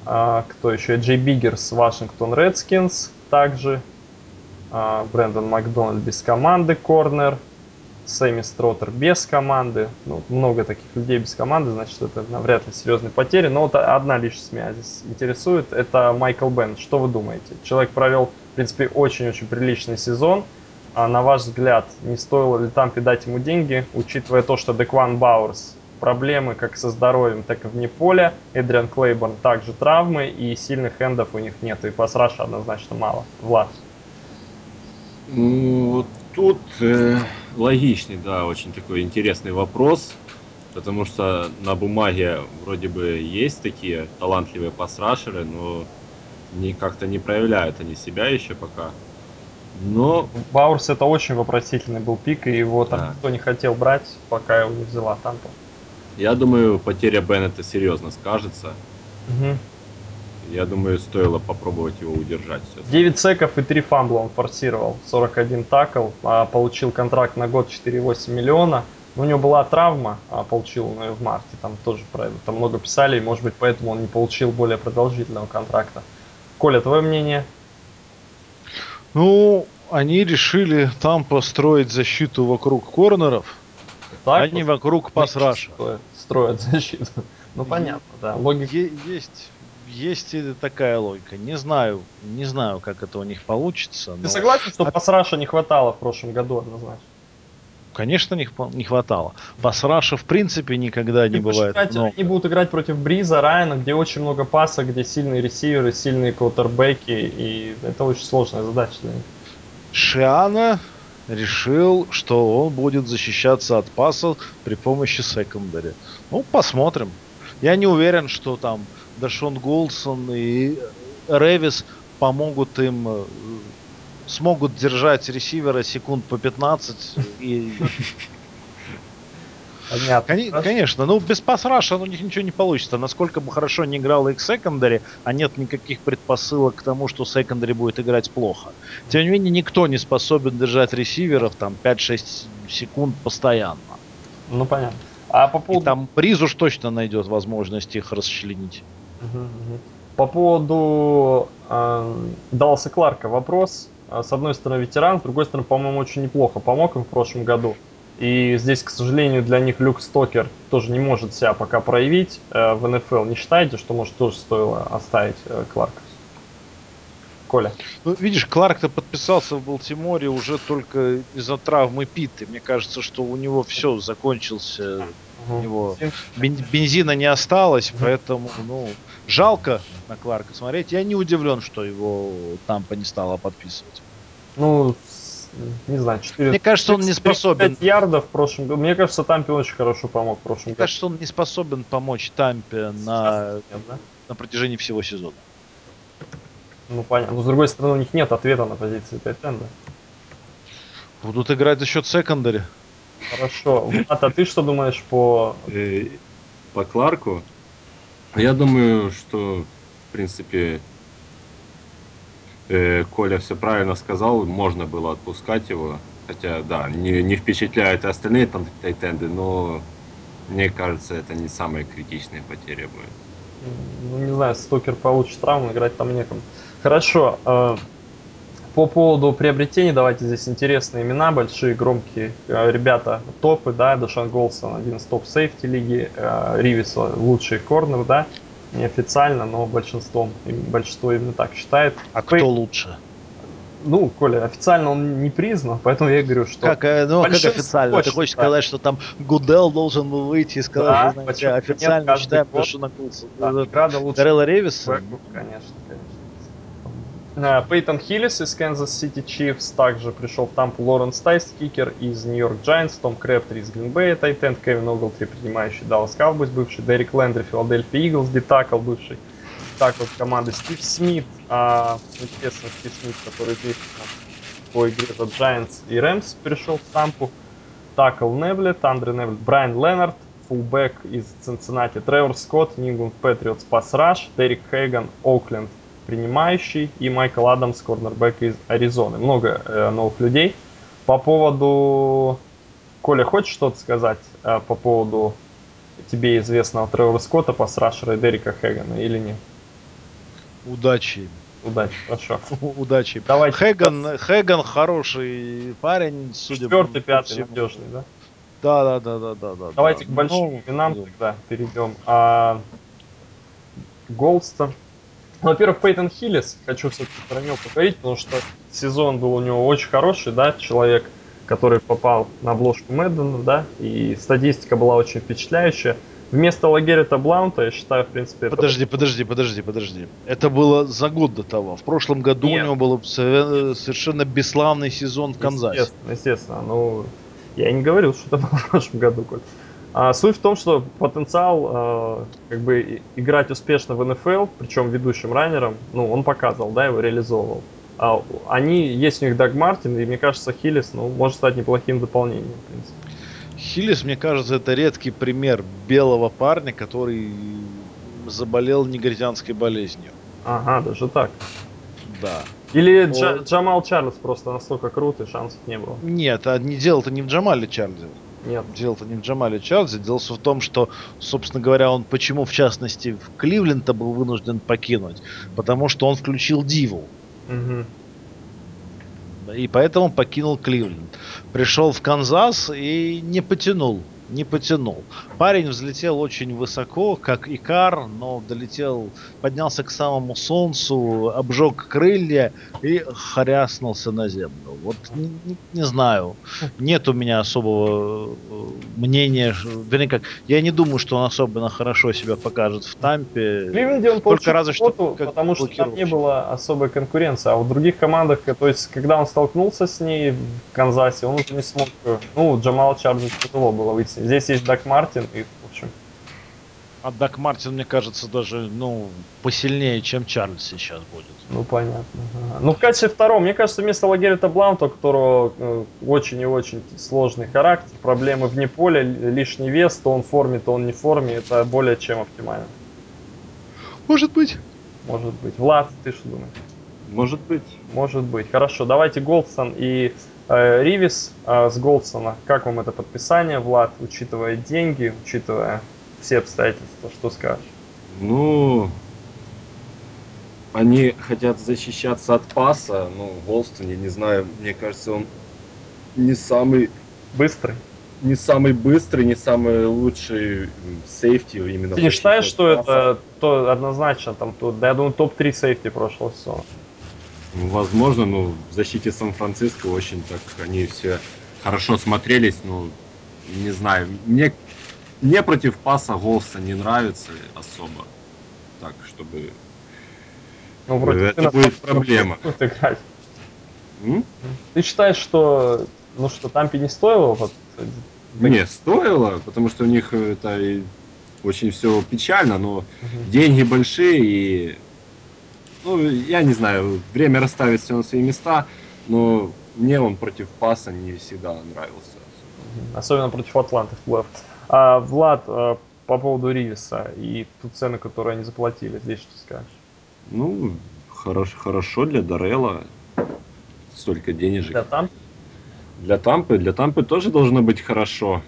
Кто еще? Джей Биггерс, Вашингтон Редскинс также. Брэндон Макдональд без команды, corner. Сэмми Стротер без команды. Ну, много таких людей без команды, значит, это навряд ли серьезные потери. Но вот одна личность меня здесь интересует. Это Майкл Беннетт. Что вы думаете? Человек провел, принципе, очень-очень приличный сезон. А на ваш взгляд, не стоило ли там дать ему деньги, учитывая то, что Декван Бауэрс проблемы как со здоровьем, так и вне поля. Эдриан Клейборн также травмы, и сильных эндов у них нет, и пас однозначно мало. Влад. Ну, тут э, логичный, да, очень такой интересный вопрос, потому что на бумаге вроде бы есть такие талантливые пасрашеры, но не, как-то не проявляют они себя еще пока. Но... Баурс это очень вопросительный был пик, и его там да. никто не хотел брать, пока его не взяла Тампа. Я думаю, потеря Беннета серьезно скажется. Угу. Я думаю, стоило попробовать его удержать. Все. 9 секов и 3 фамбла он форсировал. 41 такл. А, получил контракт на год 4,8 миллиона. У него была травма, а получил он ее в марте. Там тоже про это там много писали, и может быть поэтому он не получил более продолжительного контракта. Коля, твое мнение? Ну, они решили там построить защиту вокруг корнеров, так, а не вокруг пасраша. Строят защиту. Ну понятно, да. Логика. Есть есть и такая логика. Не знаю, не знаю, как это у них получится. Ты но... согласен, что а... пасраша не хватало в прошлом году однозначно? Конечно, не, не хватало. Пасраша в принципе никогда не бывает много. Они будут играть против Бриза, Райана, где очень много паса, где сильные ресиверы, сильные квотербеки, и это очень сложная задача для них. Шиана решил, что он будет защищаться от паса при помощи секондари. Ну, посмотрим. Я не уверен, что там Дашон Голсон и Ревис помогут им, э, смогут держать ресивера секунд по 15 и... Понятно. Кон- конечно, ну без пасраша у них ничего не получится. Насколько бы хорошо не играл их секондари, а нет никаких предпосылок к тому, что секондари будет играть плохо. Тем не менее, никто не способен держать ресиверов там 5-6 секунд постоянно. Ну понятно. А по поводу... И там Приз уж точно найдет возможность их расчленить. По поводу э, Далласа Кларка вопрос. А, с одной стороны ветеран, с другой стороны, по-моему, очень неплохо помог им в прошлом году. И здесь, к сожалению, для них Люк Стокер тоже не может себя пока проявить э, в НФЛ. Не считаете, что, может, тоже стоило оставить э, Кларка? Коля. Ну, видишь, Кларк-то подписался в Балтиморе уже только из-за травмы Питты. Мне кажется, что у него все закончился. Угу. У него бензина не осталось, угу. поэтому, ну, жалко на Кларка смотреть. Я не удивлен, что его Тампа не стала подписывать. Ну, не знаю, 4... Мне кажется, он не способен. 5 ярдов в прошлом году. Мне кажется, Тампе очень хорошо помог в прошлом Мне году. кажется, он не способен помочь Тампе на, нет, да? на протяжении всего сезона. Ну понятно. Но с другой стороны, у них нет ответа на позиции тайтенда. Будут играть за счет секондари. Хорошо. Влад, а ты что думаешь по... Э, по Кларку? Я думаю, что, в принципе, э, Коля все правильно сказал, можно было отпускать его. Хотя, да, не, не впечатляют и остальные tight end ы, но мне кажется, это не самая критичная потеря будет. Ну, не знаю, Стокер получит травму, играть там некому. Хорошо. Э, по поводу приобретений, давайте здесь интересные имена, большие, громкие э, ребята, топы, да, Дашан Голсон, один из топ-сейфти лиги, э, Ривис лучший corner, да, неофициально, но большинством, большинство именно так считает. А кто лучше? ну, Коля, официально он не признан, поэтому я говорю, что... Как, э, ну, как официально? Ты хочешь сказать, что там Гудел должен был выйти и сказать, да, вы знаете, официально нет, считаем, год, что на да, Даррелла Ревиса? Конечно, конечно. Э, Пейтон Хиллис из Kansas City Chiefs, также пришел в Тампу Лоренс Тайс, кикер из Нью-Йорк Giants, Том Крэптри из Гринбея, tight end, Кевин Оглтри, принимающий Даллас Cowboys, бывший Дерек Лендри, Филадельфия Иглс, D-tackle, бывший такл команды Стив Смит, а, ну, естественно, Стив Смит, который здесь по игре за Giants и Рэмс перешел в Тампу, Такл Неблет, Андре Неблет, Брайан Леннард, фулбэк из Цинциннати, Тревор Скотт, Нью Патриотс Пас Раш, Дерек Хейган, Окленд, принимающий, и Майкл Адамс, корнербэк из Аризоны. Много э, новых людей. По поводу... Коля, хочешь что-то сказать э, по поводу тебе известного Тревора Скотта, пасрашера и Дерека Хэгана или нет? Удачи. Удачи, хорошо. Удачи. Давай. Хэган, Хэган хороший парень, судя Четвертый, по пятый, всему. надежный, да? Да, да, да, да, да, да. Давайте да. к большим ну, именам ну. тогда перейдем. А, Голдстон, во-первых, Пейтон Хиллис, хочу все-таки про него поговорить, потому что сезон был у него очень хороший, да, человек, который попал на обложку Мэддена, да, и статистика была очень впечатляющая. Вместо Лагерета Блаунта, я считаю, в принципе... Подожди, это... подожди, подожди, подожди. Это было за год до того. В прошлом году Нет. у него был совершенно бесславный сезон в Канзасе. Естественно, естественно. Ну, я и не говорил, что это было в прошлом году, Коль. А суть в том, что потенциал э, как бы играть успешно в НФЛ, причем ведущим раннером, ну, он показывал, да, его реализовывал. А они, есть у них Даг Мартин, и мне кажется, Хиллис, ну, может стать неплохим дополнением, в принципе. Хиллис, мне кажется, это редкий пример белого парня, который заболел негритянской болезнью. Ага, даже так. Да. Или Он... Джа- Джамал Чарльз просто настолько крут, и шансов не было. Нет, а не дело-то не в Джамале Чарльзе. Нет. Дело-то не в Джамале Чарльзе. Дело в том, что, собственно говоря, он почему, в частности, в Кливленд был вынужден покинуть? Потому что он включил Диву. Угу. И поэтому покинул Кливленд. Пришел в Канзас и не потянул не потянул. Парень взлетел очень высоко, как Икар, но долетел, поднялся к самому солнцу, обжег крылья и хряснулся на землю. Вот не, не, знаю, нет у меня особого э, мнения, вернее как, я не думаю, что он особенно хорошо себя покажет в Тампе. В Кливленде он Только разве что как потому что там не было особой конкуренции, а в других командах, то есть когда он столкнулся с ней в Канзасе, он уже не смог, э, ну, Джамал Чарджи тяжело было выйти Здесь есть Дак Мартин, и, в общем... А Дак Мартин, мне кажется, даже, ну, посильнее, чем Чарльз сейчас будет. Ну, понятно. Ага. Ну, в качестве второго, мне кажется, вместо Лагерета Блаунта, у которого э, очень и очень сложный характер, проблемы вне поля, лишний вес, то он в форме, то он не в форме, это более чем оптимально. Может быть. Может быть. Влад, ты что думаешь? Может быть. Может быть. Хорошо, давайте Голдстон и Ривис э, с Голдсона, как вам это подписание, Влад, учитывая деньги, учитывая все обстоятельства, что скажешь? Ну, они хотят защищаться от паса, ну, Голстон, я не знаю, мне кажется, он не самый... Быстрый? Не самый быстрый, не самый лучший сейфти именно. Ты не считаешь, что паса. это то однозначно там, то, да, я думаю, топ-3 сейфти прошлого сезона? Возможно, но в защите Сан-Франциско очень так они все хорошо смотрелись, ну, не знаю. Мне, мне против паса Голса не нравится особо. Так, чтобы... Ну, вроде это будет проблема. играть. М? Ты считаешь, что ну что Тампе не стоило? Вот, не, стоило, потому что у них это очень все печально, но угу. деньги большие и ну, я не знаю, время расставить все на свои места, но мне он против паса не всегда нравился. Особенно против Атланты в плей а, Влад, а, по поводу Ривиса и ту цену, которую они заплатили, здесь что скажешь? Ну, хорошо, хорошо для Дарелла. Столько денежек. Для Тампы? Для Тампы, для Тампы тоже должно быть хорошо.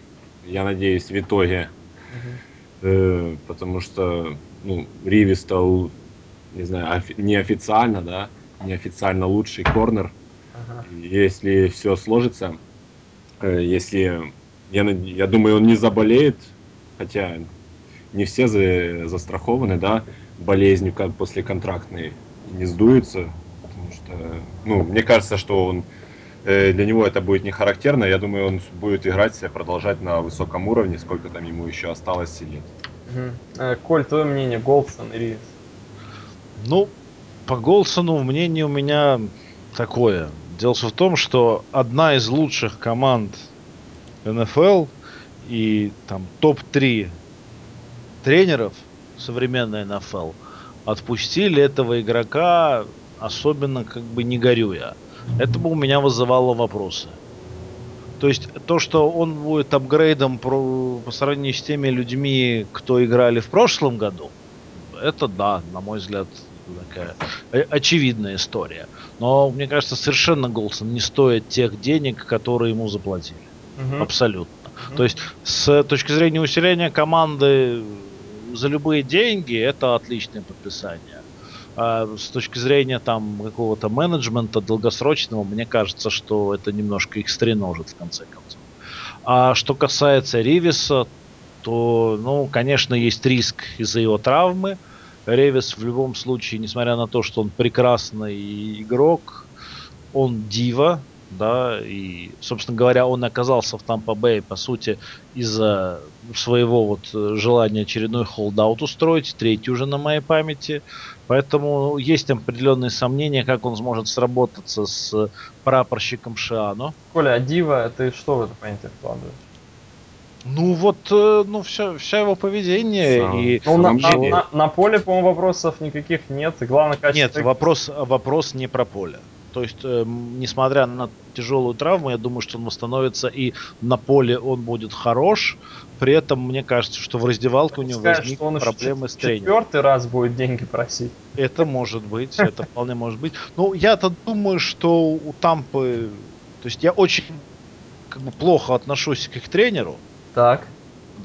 Я надеюсь, в итоге. Угу. Э, потому что ну, Ривис стал не знаю, неофициально, да, неофициально лучший корнер. Ага. Если все сложится, э, если я, я думаю, он не заболеет, хотя не все за, застрахованы, да, болезнью как после контрактной, не сдуются, потому что, ну, мне кажется, что он э, для него это будет не характерно. Я думаю, он будет играть себя, продолжать на высоком уровне, сколько там ему еще осталось лет. Угу. Коль, твое мнение, Голдсон и Ривз? Ну, по Голсону мнение у меня такое. Дело в том, что одна из лучших команд НФЛ и там топ-3 тренеров современной НФЛ отпустили этого игрока, особенно как бы не горюя. Это бы у меня вызывало вопросы. То есть то, что он будет апгрейдом про, по сравнению с теми людьми, кто играли в прошлом году, это да, на мой взгляд, такая очевидная история. Но мне кажется, совершенно Голсон не стоит тех денег, которые ему заплатили. Угу. Абсолютно. Угу. То есть с точки зрения усиления команды за любые деньги это отличное подписание. А с точки зрения там какого-то менеджмента долгосрочного, мне кажется, что это немножко их стреножит в конце концов. А что касается Ривиса, то, ну, конечно, есть риск из-за его травмы. Ревис в любом случае, несмотря на то, что он прекрасный игрок, он дива, да, и, собственно говоря, он оказался в Тампа Бэй, по сути, из-за своего вот желания очередной холдаут устроить, третий уже на моей памяти, поэтому есть определенные сомнения, как он сможет сработаться с прапорщиком Шиано. Коля, а Дива, ты что в это понятие вкладываешь? Ну вот, э, ну все, вся его поведение Сам. и. Ну, на, на, на, на поле, по-моему, вопросов никаких нет. Главное, качество. Нет, вопрос, вопрос не про поле. То есть, э, несмотря на тяжелую травму, я думаю, что он восстановится и на поле он будет хорош. При этом мне кажется, что в раздевалке у него сказать, возникнут проблемы с тренером. Четвертый раз будет деньги просить. Это может быть, это вполне может быть. Ну, я-то думаю, что у Тампы, то есть я очень как бы плохо отношусь к их тренеру. Так.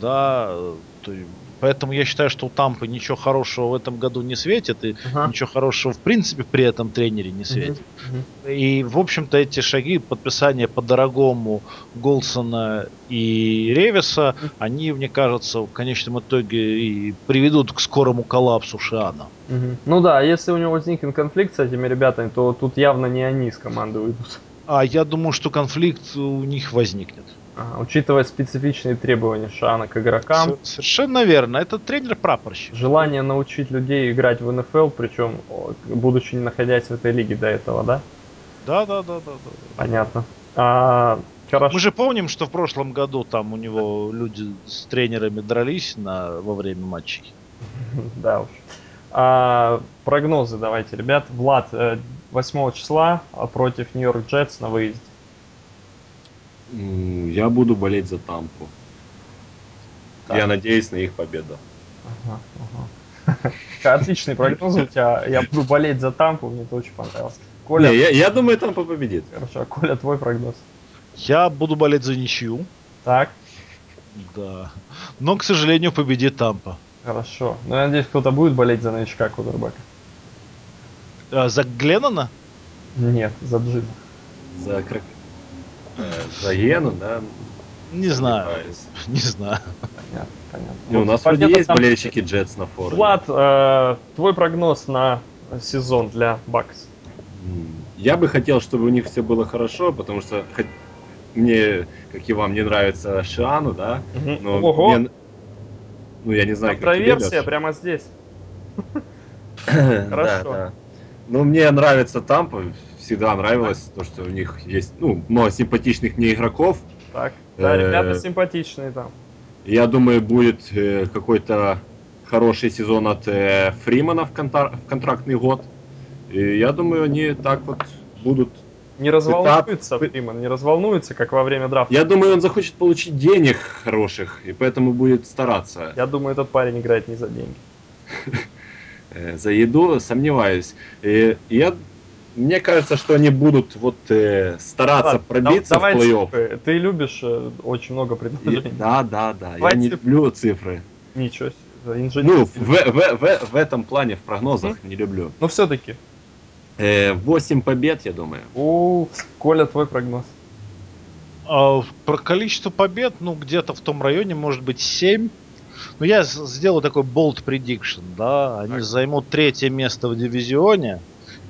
Да, то, поэтому я считаю, что у Тампы ничего хорошего в этом году не светит, и uh-huh. ничего хорошего в принципе при этом тренере не светит. Uh-huh. Uh-huh. И, в общем-то, эти шаги подписания по-дорогому Голсона и Ревиса, uh-huh. они, мне кажется, в конечном итоге и приведут к скорому коллапсу Шиана. Uh-huh. Ну да, если у него возникнет конфликт с этими ребятами, то тут явно не они из команды выйдут. А я думаю, что конфликт у них возникнет. Ага, учитывая специфичные требования Шана к игрокам. Совершенно верно. Это тренер-прапорщик. Желание научить людей играть в НФЛ, причем будучи не находясь в этой лиге до этого, да? Да, да, да, да, да. Понятно. А, хорошо. Мы же помним, что в прошлом году там у него люди с тренерами дрались на, во время матчей. Да уж. А, прогнозы давайте, ребят. Влад, 8 э, числа против Нью-Йорк Джетс на выезде. Я буду болеть за Тампу. Так. Я надеюсь на их победу. Ага, ага. Отличный прогноз у тебя. Я буду болеть за Тампу, мне это очень понравилось. Коля... Не, я, я думаю, Тампа победит. Хорошо, Коля, твой прогноз? Я буду болеть за ничью. Так. Да. Но, к сожалению, победит Тампа. Хорошо. Но я надеюсь, кто-то будет болеть за новичка Кудербека. А, за Гленнона? Нет, за Джима. За крак... Э, за Йену, да? Не знаю. Не знаю. Понятно, понятно. Ну, у нас вроде есть там... болельщики Джетс на форуме. Влад, э, твой прогноз на сезон для Бакс? Я бы хотел, чтобы у них все было хорошо, потому что мне, как и вам, не нравится Шиану, да? Угу. Но Ого! Мне... Ну, я не знаю, Контроверсия прямо здесь. Хорошо. Ну, мне нравится Тампа, всегда нравилось, то, что у них есть, ну, много симпатичных мне игроков. Так, да, ребята э, симпатичные там. Я думаю, будет э, какой-то хороший сезон от э, Фримана в, контар- в контрактный год. И я думаю, они так вот будут не разволнуется пытаться... Фриман, не разволнуется, как во время драфта. Я думаю, он захочет получить денег хороших, и поэтому будет стараться. Я думаю, этот парень играет не за деньги. За еду сомневаюсь. И я мне кажется, что они будут вот э, стараться Ладно, пробиться да, в плей-офф. Цифры. Ты любишь э, очень много предложений. И, да, да, да. Давай я не люблю цифры. Ничего себе. Ну, в, в, в, в этом плане, в прогнозах mm-hmm. не люблю. Но все-таки. Э, 8 побед, я думаю. У, Коля, твой прогноз. А, про количество побед, ну, где-то в том районе, может быть, 7. Ну, я сделаю такой bold prediction, да. Они так. займут третье место в дивизионе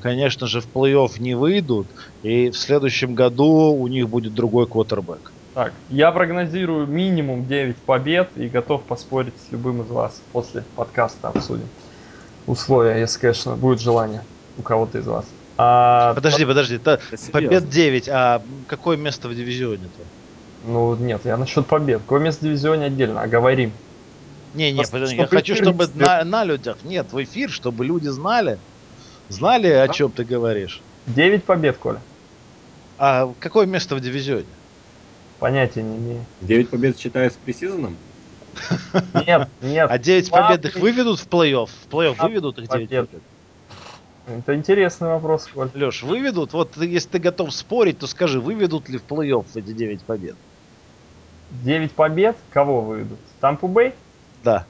конечно же, в плей-офф не выйдут, и в следующем году у них будет другой квотербек. Так, я прогнозирую минимум 9 побед и готов поспорить с любым из вас после подкаста обсудим. Условия, если, конечно, будет желание у кого-то из вас. А, подожди, подожди, та, побед 9, а какое место в дивизионе-то? Ну, нет, я насчет побед. Какое место в дивизионе отдельно, а говорим. Не, не, подожди, я хочу, чтобы на, на людях, нет, в эфир, чтобы люди знали, знали, о чем ты говоришь. 9 побед, Коля. А какое место в дивизионе? Понятия не имею. 9 побед считается пресизоном? Нет, нет. А 9 побед их выведут в плей-офф? В плей-офф выведут их 9 побед? Это интересный вопрос, Коль. Леш, выведут? Вот если ты готов спорить, то скажи, выведут ли в плей-офф эти 9 побед? 9 побед? Кого выведут? Тампу Бэй? Да.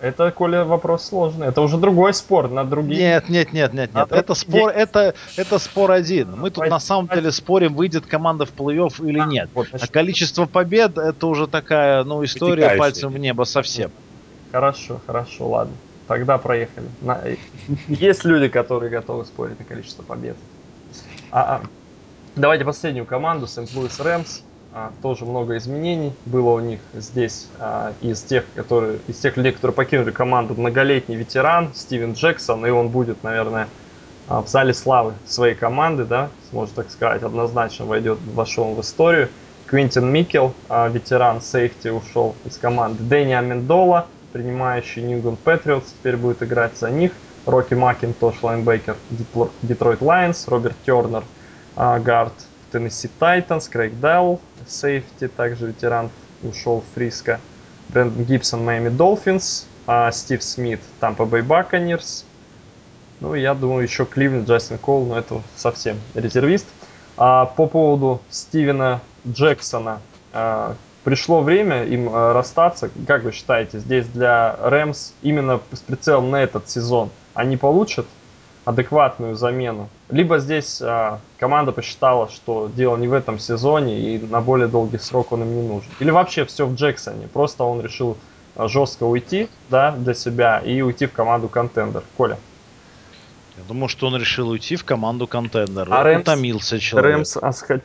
Это, Коля, вопрос сложный. Это уже другой спор на другие. Нет, нет, нет, нет, нет. Это спор, это, это спор один. Мы тут на самом деле спорим, выйдет команда в плей-офф или нет. Вот, а количество побед это уже такая, ну, история пальцем в небо совсем. Хорошо, хорошо, ладно. Тогда проехали. Есть люди, которые готовы спорить на количество побед. А, а. Давайте последнюю команду, Сент-Луис Рэмс. А, тоже много изменений было у них здесь а, из тех, которые из тех людей, которые покинули команду, многолетний ветеран Стивен Джексон, и он будет, наверное, а, в зале славы своей команды, да, сможет так сказать, однозначно войдет, вошел в историю. Квинтин Микел, ветеран сейфти, ушел из команды. Дэнни Амендола, принимающий Нью-Ингленд Патриотс, теперь будет играть за них. Рокки Макинтош, лайнбекер Детройт Лайонс, Роберт Тернер, гард Теннесси Тайтанс, Крейг Даль, сейфти, также ветеран, ушел в Фриско. Брэндон Гибсон, Майами Долфинс, а Стив Смит, Тампа Бэй Баконерс. Ну, я думаю, еще Кливленд, Джастин Кол, но это совсем резервист. А по поводу Стивена Джексона, а, пришло время им а, расстаться. Как вы считаете, здесь для Рэмс именно с прицелом на этот сезон они получат адекватную замену. Либо здесь а, команда посчитала, что дело не в этом сезоне и на более долгий срок он им не нужен. Или вообще все в Джексоне. Просто он решил а, жестко уйти да, для себя и уйти в команду контендер. Коля. Я думаю, что он решил уйти в команду контендер. А Рэмс, Утомился человек. Рэмс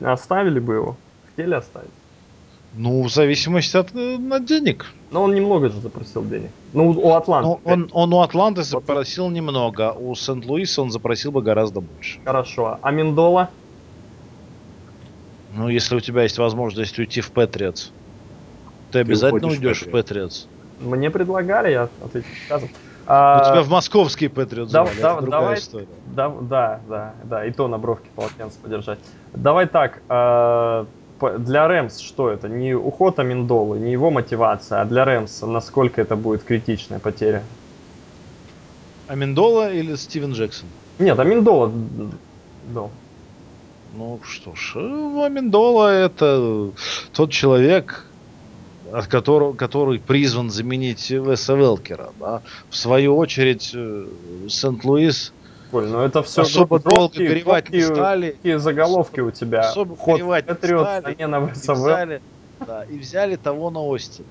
оставили бы его? Хотели оставить? Ну, в зависимости от, э, от денег. Но он немного же запросил денег. Ну, у Атланты. Ну, он, он у Атланты запросил немного, у Сент-Луиса он запросил бы гораздо больше. Хорошо. А Миндола? Ну, если у тебя есть возможность уйти в Патриотс, ты обязательно ты уйдешь в Патриотс. Мне предлагали, я ответил сказал. А... У тебя в московский Патриот да, да, это давай, история. Да, да, да, да, и то на бровке полотенце подержать. Давай так, э, для Рэмс что это? Не уход Аминдолы, не его мотивация, а для Рэмс насколько это будет критичная потеря? Аминдола или Стивен Джексон? Нет, Аминдола. Да. Ну что ж, Аминдола это тот человек, от которого, который призван заменить Веса Велкера. Да? В свою очередь, э, Сент-Луис Коль, ну это все особо долго горевать не стали. Какие заголовки у тебя? Особо Ход горевать не стали. И взяли, да, и взяли того на Остин.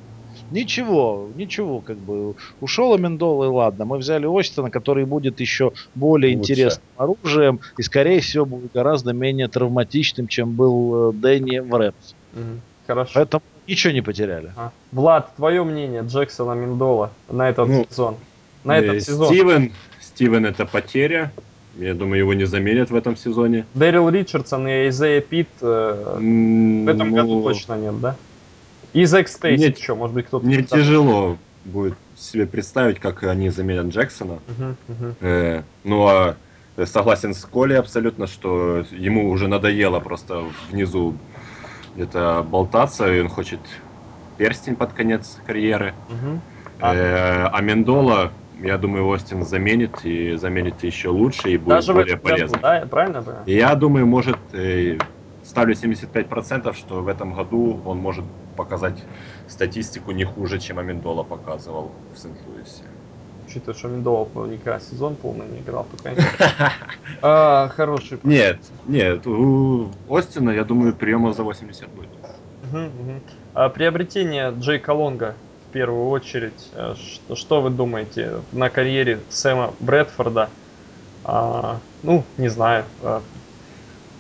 Ничего, ничего, как бы ушел Амендола, и ладно. Мы взяли Остина, который будет еще более Лучше. интересным оружием и, скорее всего, будет гораздо менее травматичным, чем был э, Дэнни в Рэпс. Угу. Хорошо. Поэтому ничего не потеряли. А. Влад, твое мнение Джексона Мендола на этот ну, сезон? На этот э, сезон. Стивен, Стивен это потеря. Я думаю, его не заменят в этом сезоне. Дэрил Ричардсон и Эйзея Пит э, в этом ну, году точно нет, да? И Зэк Стейси еще, может быть, кто-то... Мне тяжело будет себе представить, как они заменят Джексона. Uh-huh, uh-huh. Э, ну, а согласен с Колей абсолютно, что ему уже надоело просто внизу где-то болтаться, и он хочет перстень под конец карьеры. Uh-huh. Э, а Мендола я думаю, Остин заменит и заменит еще лучше и будет Даже более полезно. да, правильно? Да? Я думаю, может, э, ставлю 75%, что в этом году он может показать статистику не хуже, чем Амендола показывал в Сент-Луисе. Учитывая, что Амендола никогда сезон полный не играл, то, конечно. а, хороший. Нет, нет, у Остина, я думаю, приема за 80 будет. А, приобретение Джейка Лонга в первую очередь. Что, э, что вы думаете на карьере Сэма Брэдфорда? А, ну, не знаю. А,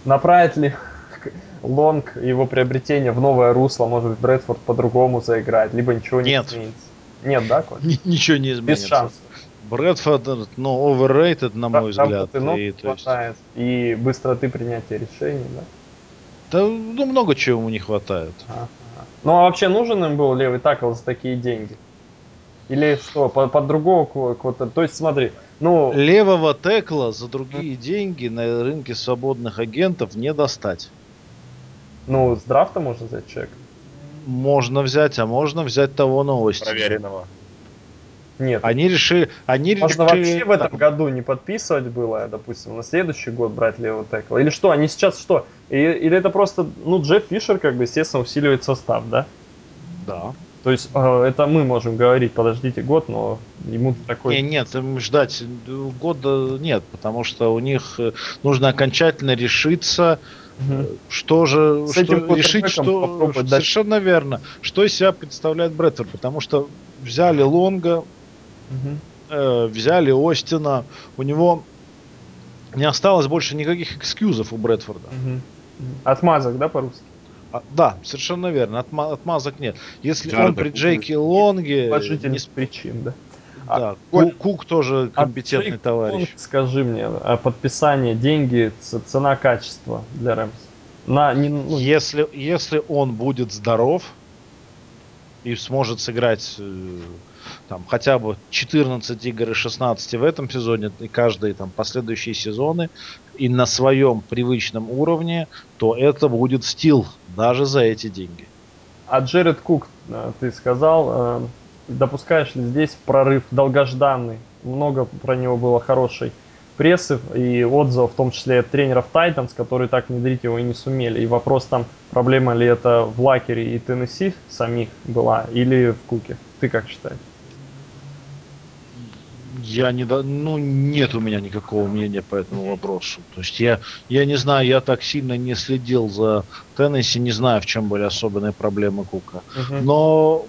направит ли Лонг его приобретение в новое русло? Может быть, Брэдфорд по-другому заиграет, либо ничего не Нет. изменится? Нет, да, Коль? Ничего не Без изменится. шансов. Брэдфорд, ну, overrated, на мой взгляд. Работы ног И, то есть, и быстроты принятия решений, да? да, ну, много чего ему не хватает. Ага. Ну а вообще нужен им был левый такл за такие деньги? Или что, под, под другого ко- кого-то? То есть смотри, ну, Левого текла за другие деньги на рынке свободных агентов не достать. ну с драфта можно взять человека? Можно взять, а можно взять того новости. Проверенного. Нет. Они решили, они Можно решили вообще в этом году не подписывать было, допустим, на следующий год брать левого текла? Или что, они сейчас что? И- или это просто, ну, Джефф Фишер, как бы, естественно, усиливает состав, да? Да. То есть э, это мы можем говорить, подождите год, но ему такой... Не, нет, им ждать года нет, потому что у них э, нужно окончательно решиться, э, что же, С что, решить, что совершенно верно, что из себя представляет Брэдфорд, потому что взяли Лонга. Э, взяли Остина, у него не осталось больше никаких экскьюзов у Брэдфорда. Отмазок, да, по-русски? А, да, совершенно верно, отма- отмазок нет. Если Джареда он при Джейке нет. Лонге, не с- причин, да? А, да, Коль, Ку- Кук тоже А компетентный Джейк товарищ. Лонг, скажи мне, а подписание, деньги, цена, качество для Рэмс? На, не, ну, Если, если он будет здоров и сможет сыграть э, там хотя бы 14 игр из 16 в этом сезоне и каждые там последующие сезоны и на своем привычном уровне, то это будет стил даже за эти деньги. А Джеред Кук, э, ты сказал, э, допускаешь ли здесь прорыв долгожданный? Много про него было хорошей прессы и отзывов, в том числе и от тренеров Тайтанс, которые так внедрить его и не сумели. И вопрос там, проблема ли это в Лакере и Теннесси самих была, или в Куке? Ты как считаешь? Я не до- ну нет у меня никакого мнения по этому вопросу. То есть я я не знаю, я так сильно не следил за Теннесси, не знаю, в чем были особенные проблемы Кука. Мгм. Но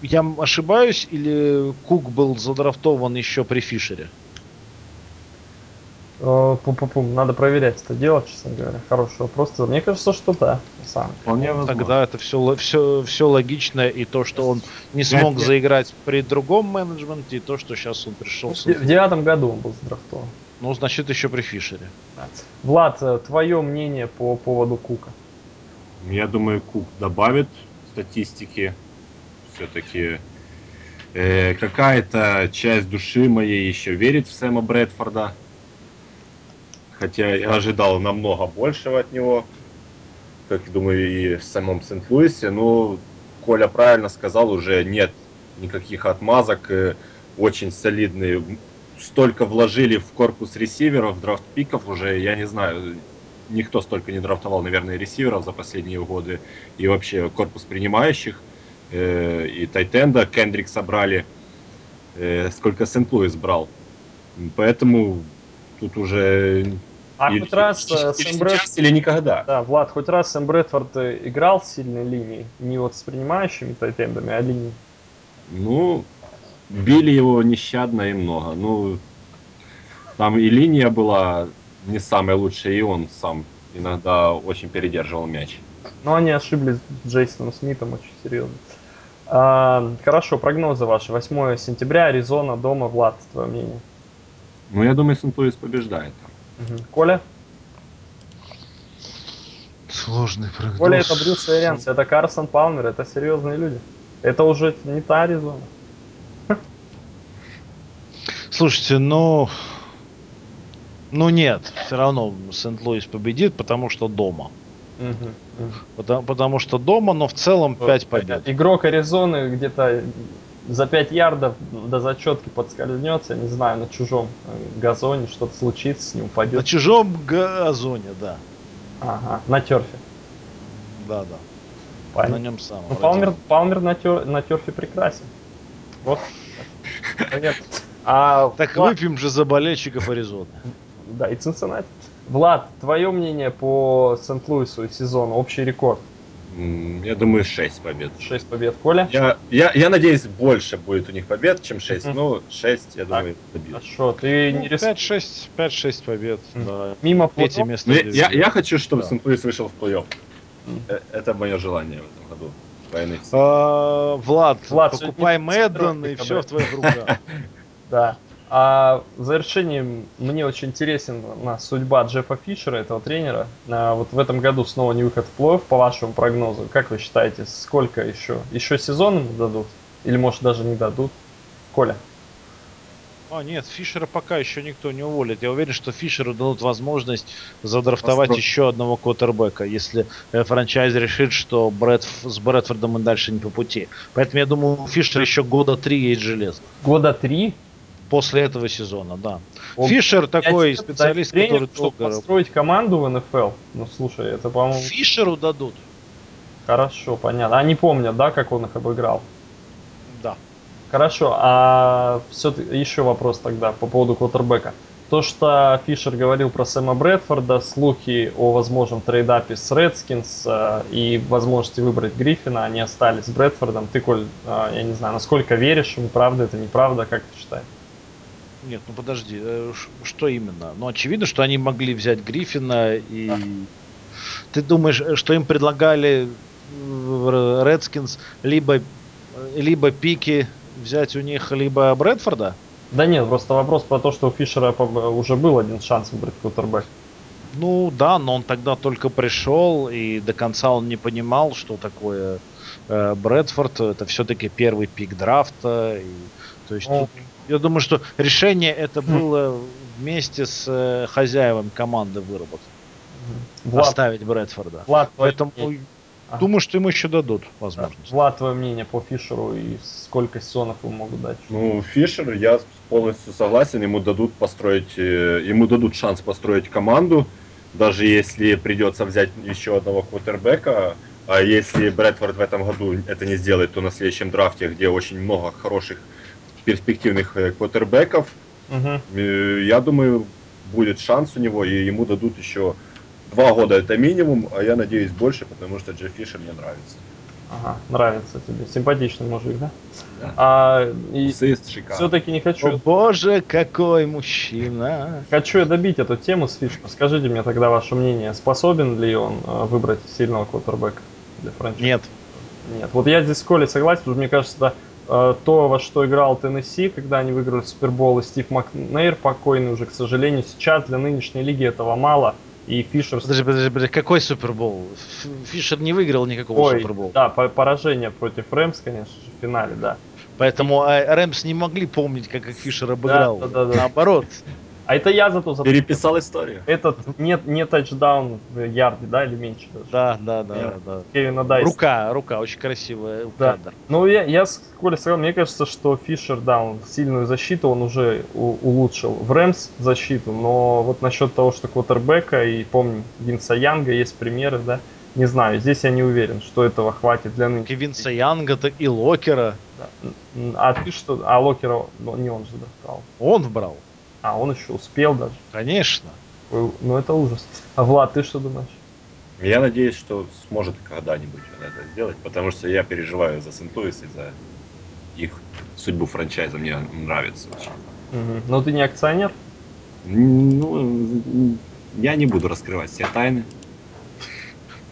я ошибаюсь или Кук был задрафтован еще при Фишере? Э, Пум-пум-пум, надо проверять это дело, честно говоря. Хороший вопрос. Мне кажется, что да, деле. Вполне возможно. Тогда это все, все, все логично, и то, что он не смог лет. заиграть при другом менеджменте, и то, что сейчас он пришел В с де- в девятом году он был задрафтован. Ну, значит, еще при Фишере. Да. Влад, э, твое мнение по поводу Кука? Я думаю, Кук добавит статистики. Все-таки какая-то часть души моей еще верит в Сэма Брэдфорда. Хотя я ожидал намного большего от него. Как думаю, и в самом Сент-Луисе. Но Коля правильно сказал, уже нет никаких отмазок. э, Очень солидные. Столько вложили в корпус ресиверов, драфт-пиков уже, я не знаю, никто столько не драфтовал, наверное, ресиверов за последние годы. И вообще корпус принимающих. э, И Тайтенда Кендрик собрали. э, Сколько Сент-Луис брал. Поэтому тут уже А или- хоть раз э, Сэм Брэд- сейчас, или никогда. Да, Влад, хоть раз Сэм Брэдфорд э, играл сильной линией, не вот с принимающими тайтендами, а линией. Ну, били его нещадно и много. Ну, там и линия была не самая лучшая, и он сам иногда очень передерживал мяч. Но они ошиблись с Джейсоном Смитом очень серьезно. А, хорошо, прогнозы ваши. 8 сентября, Аризона, дома, Влад, твое мнение. Ну, я думаю, Сент-Луис побеждает там. Мгм. Коля? Сложный прогноз. Коля это Брюс Эрианс, это Карсон Палмер, это серьезные люди. Это уже не та Аризона. Слушайте, ну... Ну нет, все равно Сент-Луис победит, потому что дома. Мгм, мгм. Потому, потому что дома, но в целом 5 побед. Игрок Аризоны где-то за 5 ярдов до зачетки подскользнется, не знаю, на чужом э, газоне, что-то случится, с ним На упадет. чужом газоне, да. Ага, на терфе. Да, да. На Понятно. нем самом. Ну, Палмер. Палмер на, тер, на терфе прекрасен. Вот. А, Так Влад- выпьем же за болельщиков Аризоны. Да, и Цинциннати. Влад, твое мнение по Сент-Луису и сезону, общий рекорд? Я думаю, 6 побед. 6 побед. Коля? Я, я, я надеюсь, больше будет у них побед, чем 6. Мгм. Ну, 6, я думаю, добьют. Хорошо, ты Ну, не рис... 5-6, 5-6 побед. М. Да. Мимо Третье место. Ну, я, я, хочу, чтобы Да. Сент-Луис вышел в плей-офф. Э, Это мое желание в этом году. А, Влад, Влад, покупай Мэдден и все в твоих руках. Да. А в завершении мне очень интересен судьба Джеффа Фишера, этого тренера. А, вот в этом году снова не выход в плей по вашему прогнозу. Как вы считаете, сколько еще? Еще сезон ему дадут? Или может даже не дадут? Коля? А, нет, Фишера пока еще никто не уволит. Я уверен, что Фишеру дадут возможность задрафтовать Постро- еще одного квотербека, если э, франчайз решит, что Брэд, с Брэдфордом им дальше не по пути. Поэтому я думаю, у Фишера еще года три есть железно. Года три? После этого сезона, да. Он Фишер такой специалист, дать тренеру, который долго... построить команду в НФЛ. Ну, слушай, это, по-моему, Фишеру дадут. хорошо, понятно. Они помнят, да, как он их обыграл? Да. Хорошо, а все еще вопрос тогда по поводу квотербека. То, что Фишер говорил про Сэма Брэдфорда, слухи о возможном трейдапе с Редскинс э, и возможности выбрать Гриффина, они остались с Брэдфордом. Ты, Коль, э, я не знаю, насколько веришь ему, правда это, неправда, как ты считаешь? Нет, ну подожди, э, ш- что именно? Ну, очевидно, что они могли взять Гриффина и... Ты думаешь, э, что им предлагали э, Редскинс либо, либо пики взять у них, либо Брэдфорда? Да нет, просто вопрос про то, что у Фишера уже был один шанс выбрать квотербек. Ну да, но он тогда только пришел, и до конца он не понимал, что такое э, Брэдфорд. Это все-таки первый пик драфта. И, то есть Ну, тут Я думаю, что решение это Хм. было вместе с э, хозяевами команды выработано. Влад, Оставить Брэдфорда. Влад, Поэтому. Ага. думаю, что им еще дадут Да. возможность. Влад, твое мнение по Фишеру и сколько сезонов ему могут дать? Ну, Фишер, я полностью согласен, ему дадут построить, э, ему дадут шанс построить команду, даже если придется взять еще одного квотербека, а если Брэдфорд в этом году это не сделает, то на следующем драфте, где очень много хороших перспективных э, квотербеков, э, я думаю, будет шанс у него, и ему дадут еще два года это минимум, а я надеюсь больше, потому что Джефф Фишер мне нравится. Ага, нравится тебе. Симпатичный мужик, да? Да. А, и все-таки не хочу, О боже, какой мужчина! хочу я добить эту тему с Фишером. Скажите мне тогда ваше мнение, способен ли он э, выбрать сильного квотербека для франчайза? Нет, Нет. Вот я здесь с Колей согласен, потому что мне кажется, это, то, во что играл Теннесси, когда они выиграли Супербол, и Стив Макнейр покойный уже, к сожалению, сейчас для нынешней лиги этого мало. И Фишер... подожди, подожди, подожди, какой Супербол? Фишер не выиграл никакого Ой, Супербола. да, по- поражение против Рэмс, конечно же, в финале, да. Поэтому э, Рэмс не могли помнить, как их Фишер обыграл. да, да, да. Наоборот. А это я зато за Переписал историю. этот нет не тачдаун в ярде, да, или меньше даже. Да, да, да, Я- да. Кевина Дайса. Рука, рука, очень красивая Да. кадр. Ну, я, я с Колей сказал, мне кажется, что Фишер, да, он сильную защиту он уже у- улучшил. В Рэмс защиту, но вот насчет того, что квотербека, и помню, Винса Янга, есть примеры, да, не знаю, здесь я не уверен, что этого хватит для нынешней. Винса Янга-то и Локера Да. А ты что? А Локера, ну, не он же достал. он брал. А, он еще успел даже. Конечно. Ой, Ну, это ужас. А Влад, ты что думаешь? Я надеюсь, что сможет когда-нибудь он это сделать, потому что я переживаю за Сент-Луис и за их судьбу франчайза. Мне нравится очень. Мгм. Ну, ты не акционер? Ну, я не буду раскрывать все тайны.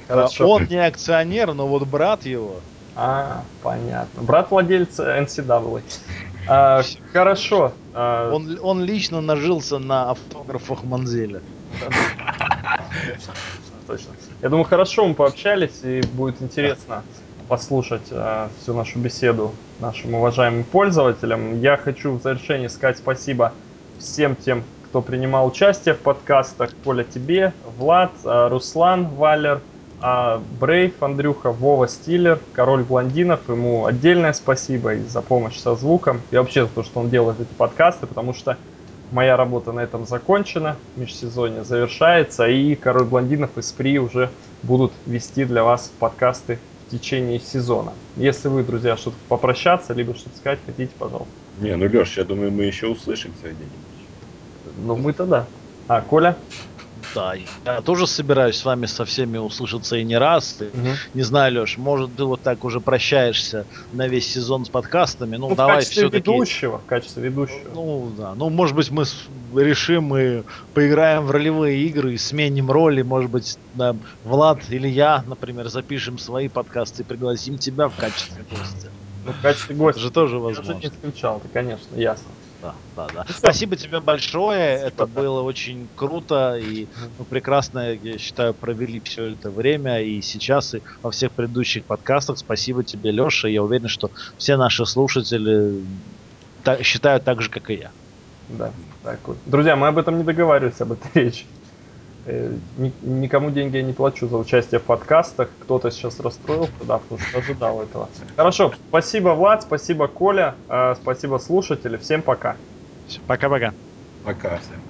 Хорошо. Он не акционер, но вот брат его. А, понятно. Брат владельца NCAA. А, хорошо. А, Он, он лично нажился на автографах Манзеля. точно. Я думаю, хорошо мы пообщались, и будет интересно послушать а, всю нашу беседу нашим уважаемым пользователям. Я хочу в завершении сказать спасибо всем тем, кто принимал участие в подкастах. Коля тебе, Влад, а, Руслан, Валер, а, Брейв, Андрюха, Вова Стиллер, Король Блондинов. Ему отдельное спасибо и за помощь со звуком. И вообще за то, что он делает эти подкасты, потому что моя работа на этом закончена, межсезонье завершается, и Король Блондинов и Спри уже будут вести для вас подкасты в течение сезона. Если вы, друзья, что-то попрощаться, либо что-то сказать хотите, пожалуйста. Не, ну Леш, я думаю, мы еще услышимся где-нибудь. Ну, мы-то да. А, Коля? Да, я тоже собираюсь с вами со всеми услышаться и не раз. И, Мгм. Не знаю, Леш, может, ты вот так уже прощаешься на весь сезон с подкастами. Ну, Ну, давай все-таки. ведущего, в качестве ведущего. Ну, да. Ну, может быть, мы решим и поиграем в ролевые игры, сменим роли. Может быть, да, Влад или я, например, запишем свои подкасты и пригласим тебя в качестве гостя. Ну, в качестве Это гостя. же тоже Я же не возможно. исключал, это, конечно, ясно. Да, да, да. Ну. Спасибо тебе большое. Спасибо, это было очень круто. И мы прекрасно, я считаю, провели все это время. И сейчас, и во всех предыдущих подкастах. Спасибо тебе, Леша. Я уверен, что все наши слушатели та- считают так же, как и я. Да, так вот. Друзья, мы об этом не договаривались, об этой речи. Э, ни- никому деньги я не плачу за участие в подкастах. Кто-то сейчас расстроился, да, потому что ожидал этого. Хорошо, спасибо, Влад, спасибо, Коля, э, спасибо, слушатели. Всем пока. Пока-пока. Пока всем.